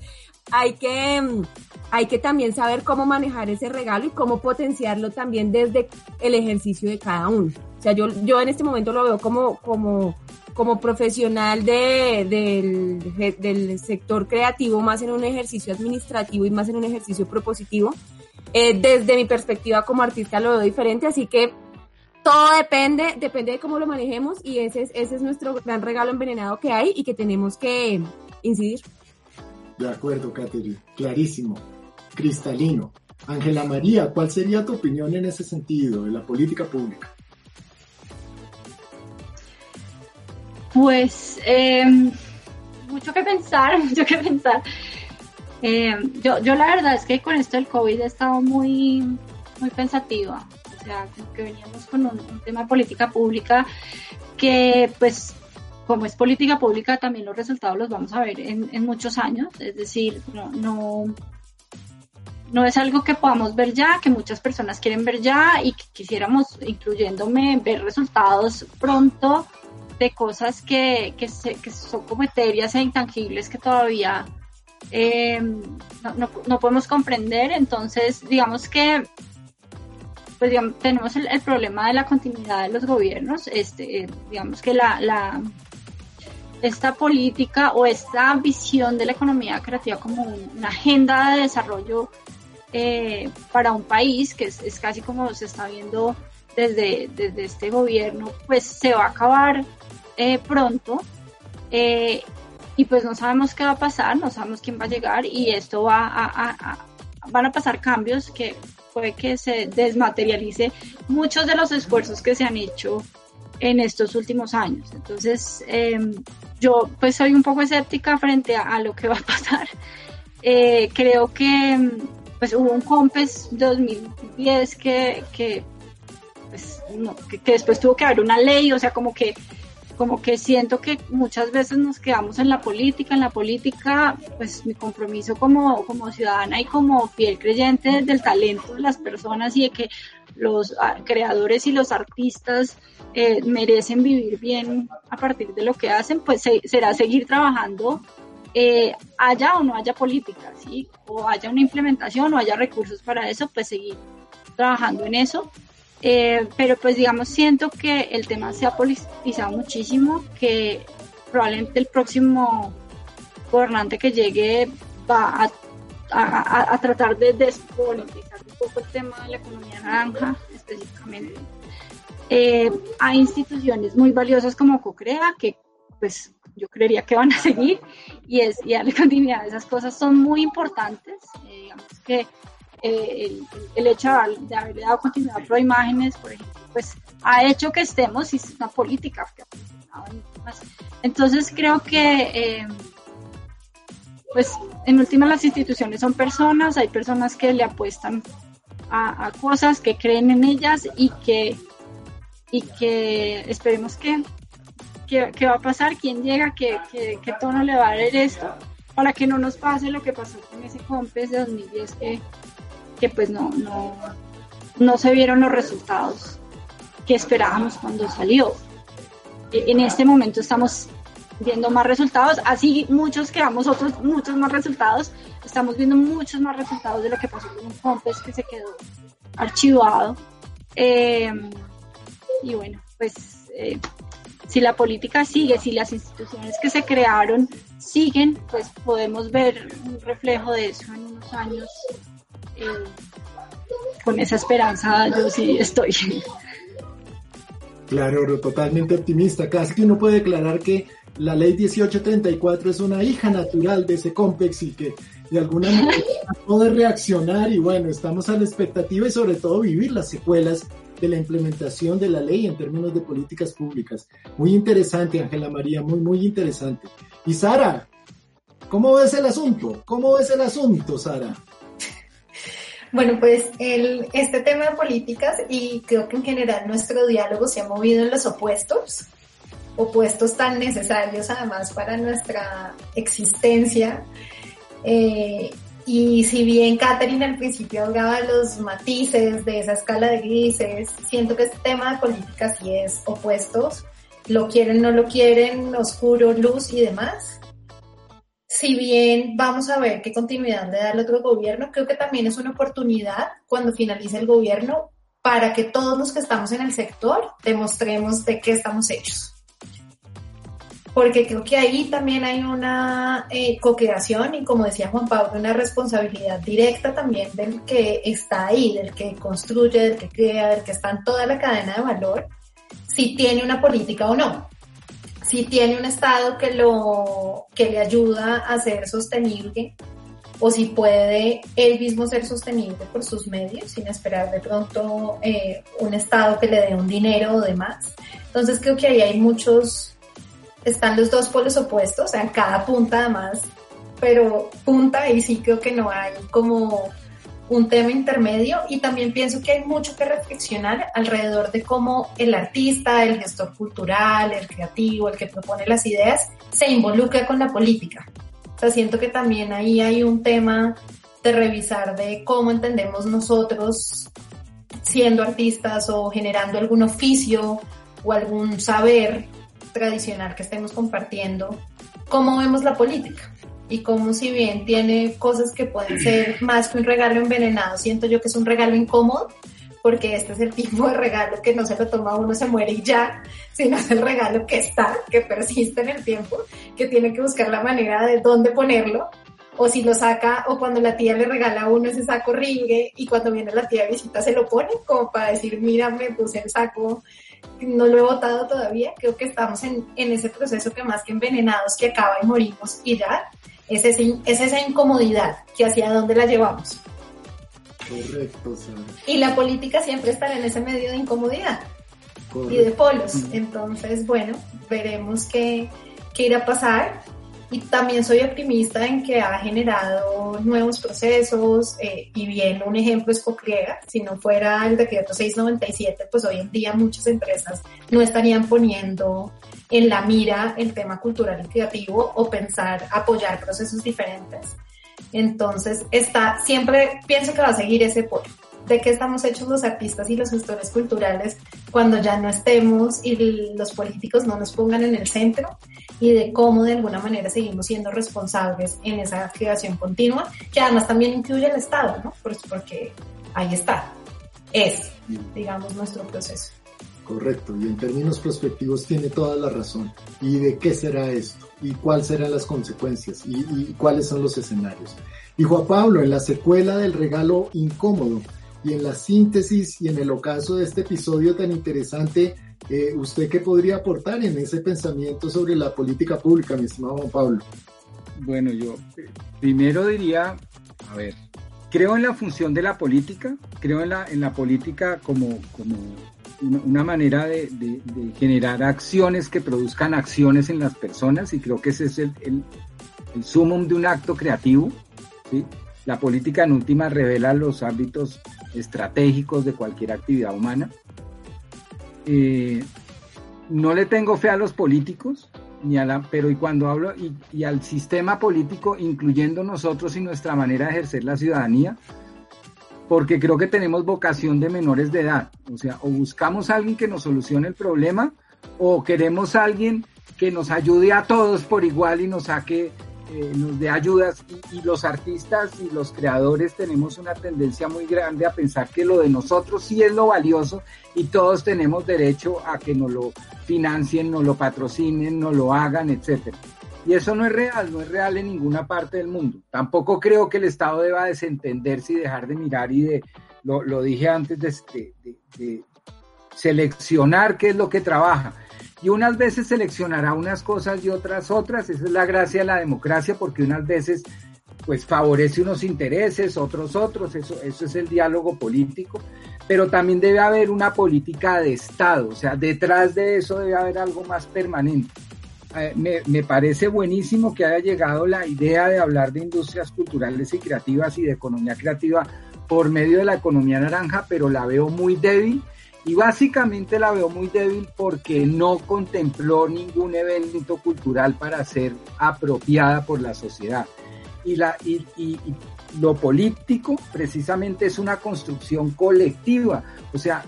hay que, mm, hay que también saber cómo manejar ese regalo y cómo potenciarlo también desde el ejercicio de cada uno. O sea, yo, yo en este momento lo veo como, como, como profesional de, del, del sector creativo, más en un ejercicio administrativo y más en un ejercicio propositivo. Eh, desde mi perspectiva como artista lo veo diferente, así que todo depende, depende de cómo lo manejemos y ese es, ese es nuestro gran regalo envenenado que hay y que tenemos que incidir.
De acuerdo, Catherine, clarísimo, cristalino. Ángela María, ¿cuál sería tu opinión en ese sentido de la política pública?
Pues eh, mucho que pensar, mucho que pensar. Eh, yo, yo la verdad es que con esto del COVID he estado muy, muy pensativa. O sea, que veníamos con un, tema de política pública que pues como es política pública también los resultados los vamos a ver en, en muchos años. Es decir, no, no, no es algo que podamos ver ya, que muchas personas quieren ver ya y que quisiéramos, incluyéndome, ver resultados pronto de cosas que, que, que son como etéreas e intangibles que todavía eh, no, no, podemos comprender. Entonces, digamos que pues tenemos el, problema de la continuidad de los gobiernos, este, digamos que la, la, esta política o esta visión de la economía creativa como una agenda de desarrollo eh, para un país, que es, es, casi como se está viendo desde, desde este gobierno, pues se va a acabar eh, pronto. Eh, y pues no sabemos qué va a pasar, no sabemos quién va a llegar y esto va a, van a pasar cambios que puede que se desmaterialice muchos de los esfuerzos que se han hecho en estos últimos años. Entonces, em, yo pues soy un poco escéptica frente a, lo que va a pasar. Eh, creo que pues hubo un COMPES 2010 que, que, pues, no, que después tuvo que haber una ley, o sea, como que como que siento que muchas veces nos quedamos en la política, en la política, pues mi compromiso como, como ciudadana y como fiel creyente del talento de las personas y de que los ah, creadores y los artistas eh, merecen vivir bien a partir de lo que hacen, pues será seguir trabajando eh, haya o no haya política, ¿sí? O haya una implementación o haya recursos para eso, pues seguir trabajando en eso eh, pero pues digamos, siento que el tema se ha politizado muchísimo, que probablemente el próximo gobernante que llegue va a, a, a tratar de despolitizar un poco el tema de la economía naranja específicamente. Eh, hay instituciones muy valiosas como COCREA que pues yo creería que van a seguir y, es, y darle continuidad. Esas cosas son muy importantes. Eh, digamos que el, hecho de haberle dado continuidad a Proimágenes, por ejemplo, pues ha hecho que estemos y es una política funcionado Entonces creo que, eh, pues en últimas las instituciones son personas, hay personas que le apuestan a, cosas, que creen en ellas y que, y que esperemos que, que, va a pasar, quién llega, qué que, tono le va a dar esto, para que no nos pase lo que pasó con ese COMPES de 2010 que que pues no, no, no se vieron los resultados que esperábamos cuando salió. E, en este momento estamos viendo más resultados, así muchos quedamos otros muchos más resultados, estamos viendo muchos más resultados de lo que pasó con un Compass que se quedó archivado. Em, y bueno, pues eh, si la política sigue, si las instituciones que se crearon siguen, pues podemos ver un reflejo de eso en unos años con esa esperanza yo sí estoy.
Claro, totalmente optimista. Casi que uno puede declarar que la ley 1834 es una hija natural de ese complex y que de alguna manera puede reaccionar y bueno, estamos a la expectativa y sobre todo vivir las secuelas de la implementación de la ley en términos de políticas públicas. Muy interesante, Ángela María, muy, muy interesante. Y Sara, ¿cómo ves el asunto? ¿Cómo ves el asunto, Sara?
Bueno, pues el, este tema de políticas y creo que en general nuestro diálogo se ha movido en los opuestos, opuestos tan necesarios además para nuestra existencia. Eh, y si bien Catherine al principio hablaba de los matices de esa escala de grises, siento que este tema de política sí es opuestos, lo quieren, no lo quieren, oscuro, luz y demás. Si bien vamos a ver qué continuidad le da el otro gobierno, creo que también es una oportunidad cuando finalice el gobierno para que todos los que estamos en el sector demostremos de qué estamos hechos. Porque creo que ahí también hay una eh, co-creación y como decía Juan Pablo, una responsabilidad directa también del que está ahí, del que construye, del que crea, del que está en toda la cadena de valor, si tiene una política o no, si tiene un Estado que, lo, que le ayuda a ser sostenible o si puede él mismo ser sostenible por sus medios sin esperar de pronto eh, un Estado que le dé un dinero o demás. Entonces creo que ahí hay muchos están los dos polos opuestos, o sea, cada punta además, pero punta y sí creo que no hay como un tema intermedio y también pienso que hay mucho que reflexionar alrededor de cómo el artista, el gestor cultural, el creativo, el que propone las ideas, se involucra con la política. O sea, siento que también ahí hay un tema de revisar de cómo entendemos nosotros siendo artistas o generando algún oficio o algún saber tradicional que estemos compartiendo, cómo vemos la política y cómo si bien tiene cosas que pueden ser más que un regalo envenenado, siento yo que es un regalo incómodo, porque este es el tipo de regalo que no se lo toma uno, se muere y ya, sino es el regalo que está, que persiste en el tiempo, que tiene que buscar la manera de dónde ponerlo, o si lo saca, o cuando la tía le regala a uno ese saco ringue y cuando viene la tía de visita se lo pone, como para decir, mira, me puse el saco no lo he votado todavía, creo que estamos en, ese proceso que más que envenenados, que acaba y morimos y ya, es, es esa incomodidad que hacia dónde la llevamos.
Correcto,
Y la política siempre está en ese medio de incomodidad y de polos. Entonces, bueno, veremos qué, qué irá a pasar. Y también soy optimista en que ha generado nuevos procesos eh, y bien un ejemplo es Cocriega, si no fuera el decreto 697 pues hoy en día muchas empresas no estarían poniendo en la mira el tema cultural y creativo o pensar apoyar procesos diferentes. Entonces está, siempre pienso que va a seguir ese polo de qué estamos hechos los artistas y los gestores culturales cuando ya no estemos y los políticos no nos pongan en el centro y de cómo de alguna manera seguimos siendo responsables en esa creación continua, que además también incluye el Estado, ¿no? Porque ahí está, es, digamos, nuestro proceso.
Correcto, y en términos prospectivos tiene toda la razón. ¿Y de qué será esto? ¿Y cuáles serán las consecuencias? ¿Y, cuáles son los escenarios? Y Juan Pablo, en la secuela del regalo incómodo, y en la síntesis y en el ocaso de este episodio tan interesante, eh, ¿usted qué podría aportar en ese pensamiento sobre la política pública, mi estimado Juan Pablo?
Bueno, yo primero diría, a ver, creo en la función de la política, creo en la, en la política como, como una, manera de, generar acciones que produzcan acciones en las personas y creo que ese es el, el, el sumum de un acto creativo. ¿sí? La política en última revela los ámbitos estratégicos de cualquier actividad humana. Eh, no le tengo fe a los políticos, ni a la, pero y cuando hablo y, al sistema político, incluyendo nosotros y nuestra manera de ejercer la ciudadanía, porque creo que tenemos vocación de menores de edad. O sea, o buscamos a alguien que nos solucione el problema, o queremos a alguien que nos ayude a todos por igual y nos saque eh, nos dé ayudas y, los artistas y los creadores tenemos una tendencia muy grande a pensar que lo de nosotros sí es lo valioso y todos tenemos derecho a que nos lo financien, nos lo patrocinen, nos lo hagan, etcétera. Y eso no es real, no es real en ninguna parte del mundo. Tampoco creo que el Estado deba desentenderse y dejar de mirar y de, lo, lo dije antes, de, de seleccionar qué es lo que trabaja y unas veces seleccionará unas cosas y otras otras. Esa es la gracia de la democracia porque unas veces pues favorece unos intereses, otros otros, eso, eso es el diálogo político, pero también debe haber una política de Estado, o sea, detrás de eso debe haber algo más permanente. Eh, me, me, parece buenísimo que haya llegado la idea de hablar de industrias culturales y creativas y de economía creativa por medio de la economía naranja, pero la veo muy débil y básicamente la veo muy débil porque no contempló ningún evento cultural para ser apropiada por la sociedad. Y, la, y, lo político precisamente es una construcción colectiva, o sea,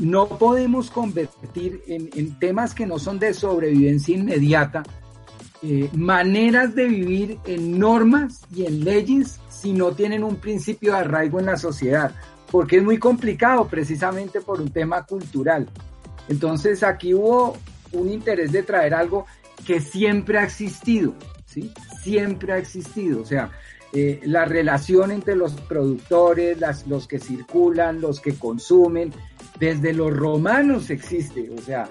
no podemos convertir en, temas que no son de sobrevivencia inmediata, eh, maneras de vivir en normas y en leyes si no tienen un principio de arraigo en la sociedad porque es muy complicado precisamente por un tema cultural. Entonces aquí hubo un interés de traer algo que siempre ha existido, ¿sí? Siempre ha existido, o sea, eh, la relación entre los productores, las, los que circulan, los que consumen, desde los romanos existe, o sea,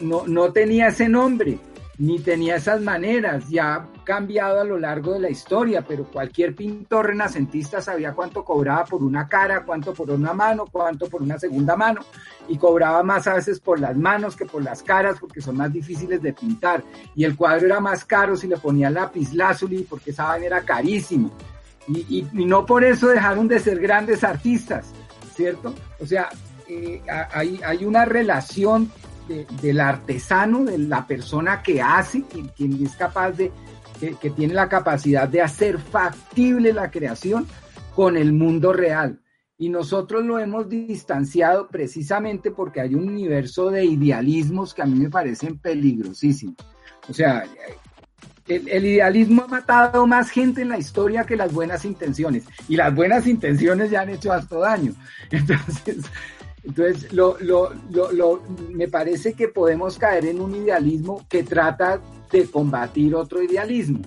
no, no tenía ese nombre, ni tenía esas maneras, ya ha cambiado a lo largo de la historia, pero cualquier pintor renacentista sabía cuánto cobraba por una cara, cuánto por una mano, cuánto por una segunda mano, y cobraba más a veces por las manos que por las caras, porque son más difíciles de pintar, y el cuadro era más caro si le ponía lápiz lazuli, porque esa vaina era carísimo, y, no por eso dejaron de ser grandes artistas, ¿cierto? O sea, eh, hay, una relación del artesano, de la persona que hace, quien, es capaz de, que, tiene la capacidad de hacer factible la creación con el mundo real. Y nosotros lo hemos distanciado precisamente porque hay un universo de idealismos que a mí me parecen peligrosísimos. O sea, el, el, idealismo ha matado más gente en la historia que las buenas intenciones. Y las buenas intenciones ya han hecho hasta daño. Entonces, entonces, lo, me parece que podemos caer en un idealismo que trata de combatir otro idealismo.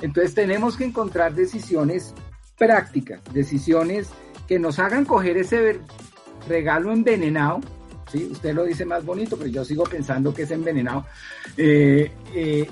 Entonces tenemos que encontrar decisiones prácticas, decisiones que nos hagan coger ese regalo envenenado. Usted lo dice más bonito, pero yo sigo pensando que es envenenado. Eh, eh,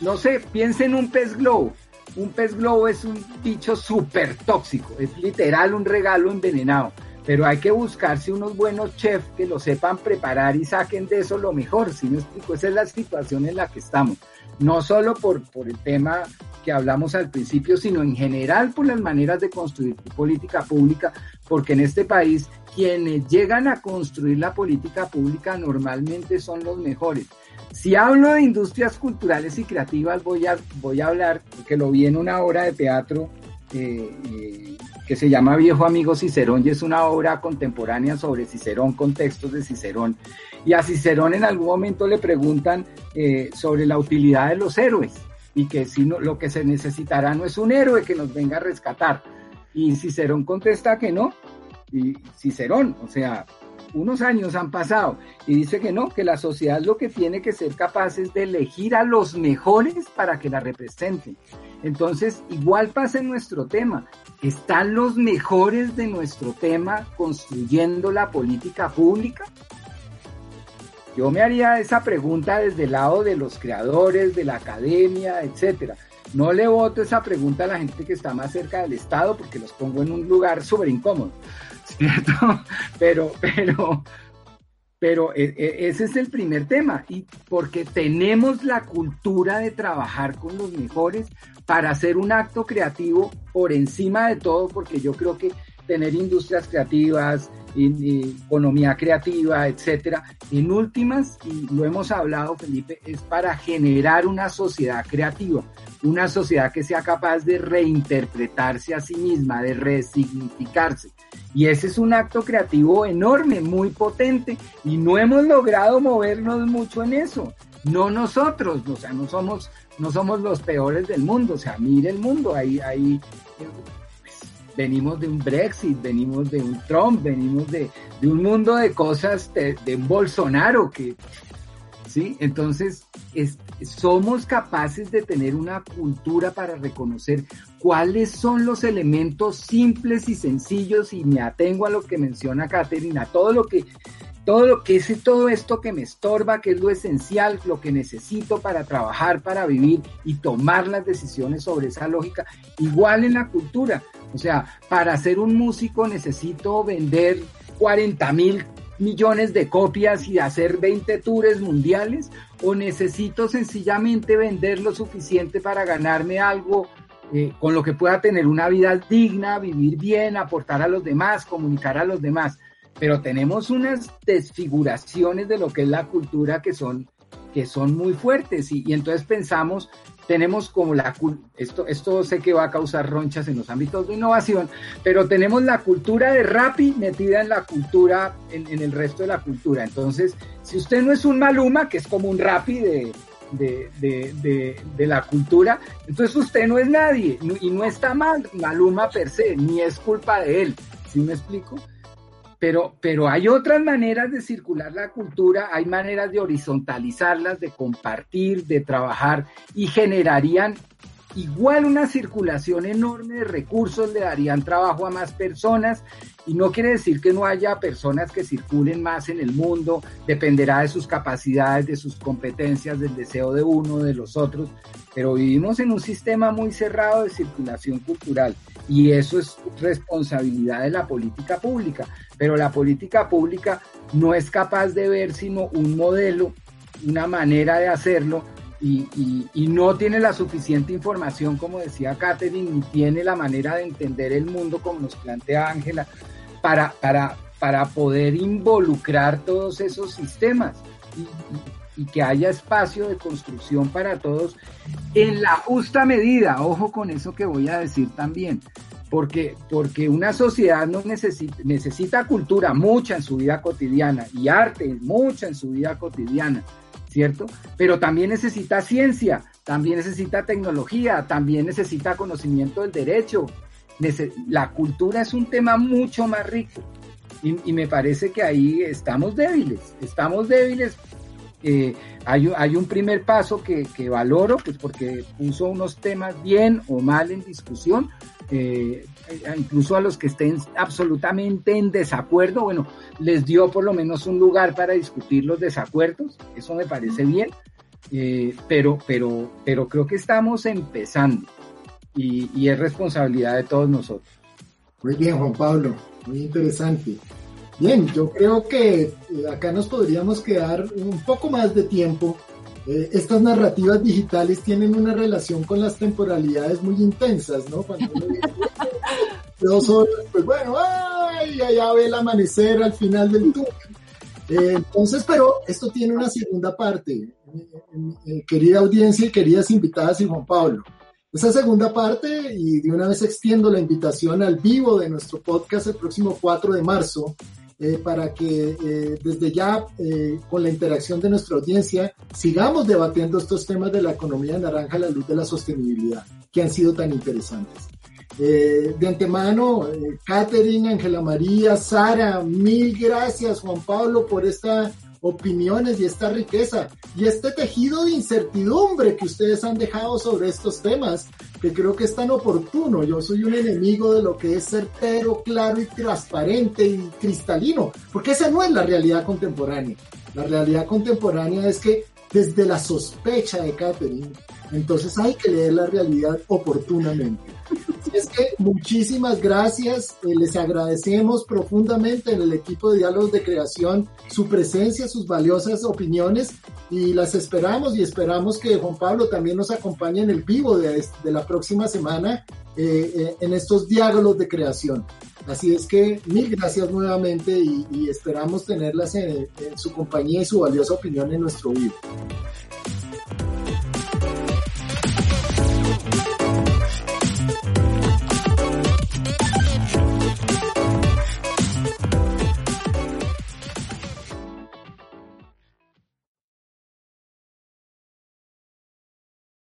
no sé, piense en un pez globo. Un pez globo es un bicho súper tóxico, es literal un regalo envenenado pero hay que buscarse unos buenos chefs que lo sepan preparar y saquen de eso lo mejor, si me explico? Esa es la situación en la que estamos, no solo por, por el tema que hablamos al principio, sino en general por las maneras de construir política pública, porque en este país quienes llegan a construir la política pública normalmente son los mejores. Si hablo de industrias culturales y creativas, voy a, voy a hablar, porque lo vi en una obra de teatro eh, eh, que se llama Viejo Amigo Cicerón y es una obra contemporánea sobre Cicerón, con textos de Cicerón. Y a Cicerón en algún momento le preguntan eh, sobre la utilidad de los héroes y que si no, lo que se necesitará no es un héroe que nos venga a rescatar. Y Cicerón contesta que no. Y Cicerón, o sea, unos años han pasado y dice que no, que la sociedad lo que tiene que ser capaz es de elegir a los mejores para que la representen. Entonces, igual pasa en nuestro tema. ¿Están los mejores de nuestro tema construyendo la política pública? Yo me haría esa pregunta desde el lado de los creadores, de la academia, etcétera. No le voto esa pregunta a la gente que está más cerca del Estado porque los pongo en un lugar súper incómodo, ¿cierto? Pero, pero, pero e, e, ese es el primer tema, y porque tenemos la cultura de trabajar con los mejores para hacer un acto creativo por encima de todo, porque yo creo que tener industrias creativas, economía creativa, etcétera. En últimas, y lo hemos hablado, Felipe, es para generar una sociedad creativa, una sociedad que sea capaz de reinterpretarse a sí misma, de resignificarse. Y ese es un acto creativo enorme, muy potente, y no hemos logrado movernos mucho en eso. No nosotros, o sea, no somos, no somos los peores del mundo, o sea, mire el mundo, ahí, ahí venimos de un Brexit, venimos de un Trump, venimos de, un mundo de cosas, de, un Bolsonaro que, ¿sí? Entonces, somos capaces de tener una cultura para reconocer cuáles son los elementos simples y sencillos y me atengo a lo que menciona Caterina, todo lo que todo lo que es todo esto que me estorba, que es lo esencial, lo que necesito para trabajar, para vivir y tomar las decisiones sobre esa lógica, igual en la cultura. O sea, para ser un músico necesito vender 40 mil millones de copias y hacer 20 tours mundiales o necesito sencillamente vender lo suficiente para ganarme algo eh, con lo que pueda tener una vida digna, vivir bien, aportar a los demás, comunicar a los demás. Pero tenemos unas desfiguraciones de lo que es la cultura que son, que son muy fuertes y, y entonces pensamos tenemos como la esto esto sé que va a causar ronchas en los ámbitos de innovación, pero tenemos la cultura de Rappi metida en la cultura en, el resto de la cultura. Entonces, si usted no es un Maluma, que es como un Rappi de, de, de, de, la cultura, entonces usted no es nadie y no está mal Maluma per se, ni es culpa de él. ¿Sí me explico? Pero, pero hay otras maneras de circular la cultura, hay maneras de horizontalizarlas, de compartir, de trabajar y generarían igual una circulación enorme de recursos, le darían trabajo a más personas y no quiere decir que no haya personas que circulen más en el mundo, dependerá de sus capacidades, de sus competencias, del deseo de uno, de los otros, pero vivimos en un sistema muy cerrado de circulación cultural y eso es responsabilidad de la política pública, pero la política pública no es capaz de ver sino un modelo, una manera de hacerlo y, no tiene la suficiente información, como decía Catherine, ni tiene la manera de entender el mundo como nos plantea Ángela, para, para, para poder involucrar todos esos sistemas. Y, y, que haya espacio de construcción para todos en la justa medida. Ojo con eso que voy a decir también. Porque, porque una sociedad no necesita, necesita cultura, mucha en su vida cotidiana, y arte, mucha en su vida cotidiana ¿cierto? Pero también necesita ciencia, también necesita tecnología, también necesita conocimiento del derecho. La cultura es un tema mucho más rico y, me parece que ahí estamos débiles, estamos débiles. Eh, hay, hay, un primer paso que, que valoro, pues porque puso unos temas bien o mal en discusión, eh, incluso a los que estén absolutamente en desacuerdo, bueno, les dio por lo menos un lugar para discutir los desacuerdos, eso me parece bien, eh, pero, pero, pero creo que estamos empezando y, y es responsabilidad de todos nosotros.
Muy bien, Juan Pablo, muy interesante. Bien, yo creo que eh, acá nos podríamos quedar un poco más de tiempo eh, estas narrativas digitales tienen una relación con las temporalidades muy intensas, ¿no? Cuando uno dice, dos horas, pues bueno, ay, allá ve el amanecer al final del túnel. Eh, entonces, pero esto tiene una segunda parte, eh, querida audiencia y queridas invitadas y Juan Pablo. Esa segunda parte, y de una vez extiendo la invitación al vivo de nuestro podcast el próximo 4 de marzo, eh, para que eh, desde ya, eh, con la interacción de nuestra audiencia, sigamos debatiendo estos temas de la economía naranja a la luz de la sostenibilidad, que han sido tan interesantes. de antemano, Catherine, Ángela María, Sara, mil gracias, Juan Pablo, por esta opiniones y esta riqueza y este tejido de incertidumbre que ustedes han dejado sobre estos temas, que creo que es tan oportuno. Yo soy un enemigo de lo que es certero, claro y transparente y cristalino, porque esa no es la realidad contemporánea. La realidad contemporánea es que desde la sospecha de Catherine, entonces hay que leer la realidad oportunamente. es que muchísimas gracias, eh, les agradecemos profundamente en el equipo de Diálogos de Creación su presencia, sus valiosas opiniones y las esperamos y esperamos que Juan Pablo también nos acompañe en el vivo de, la próxima semana eh, eh, en estos diálogos de creación. Así es que mil gracias nuevamente y, esperamos tenerlas en, en, su compañía y su valiosa opinión en nuestro vivo.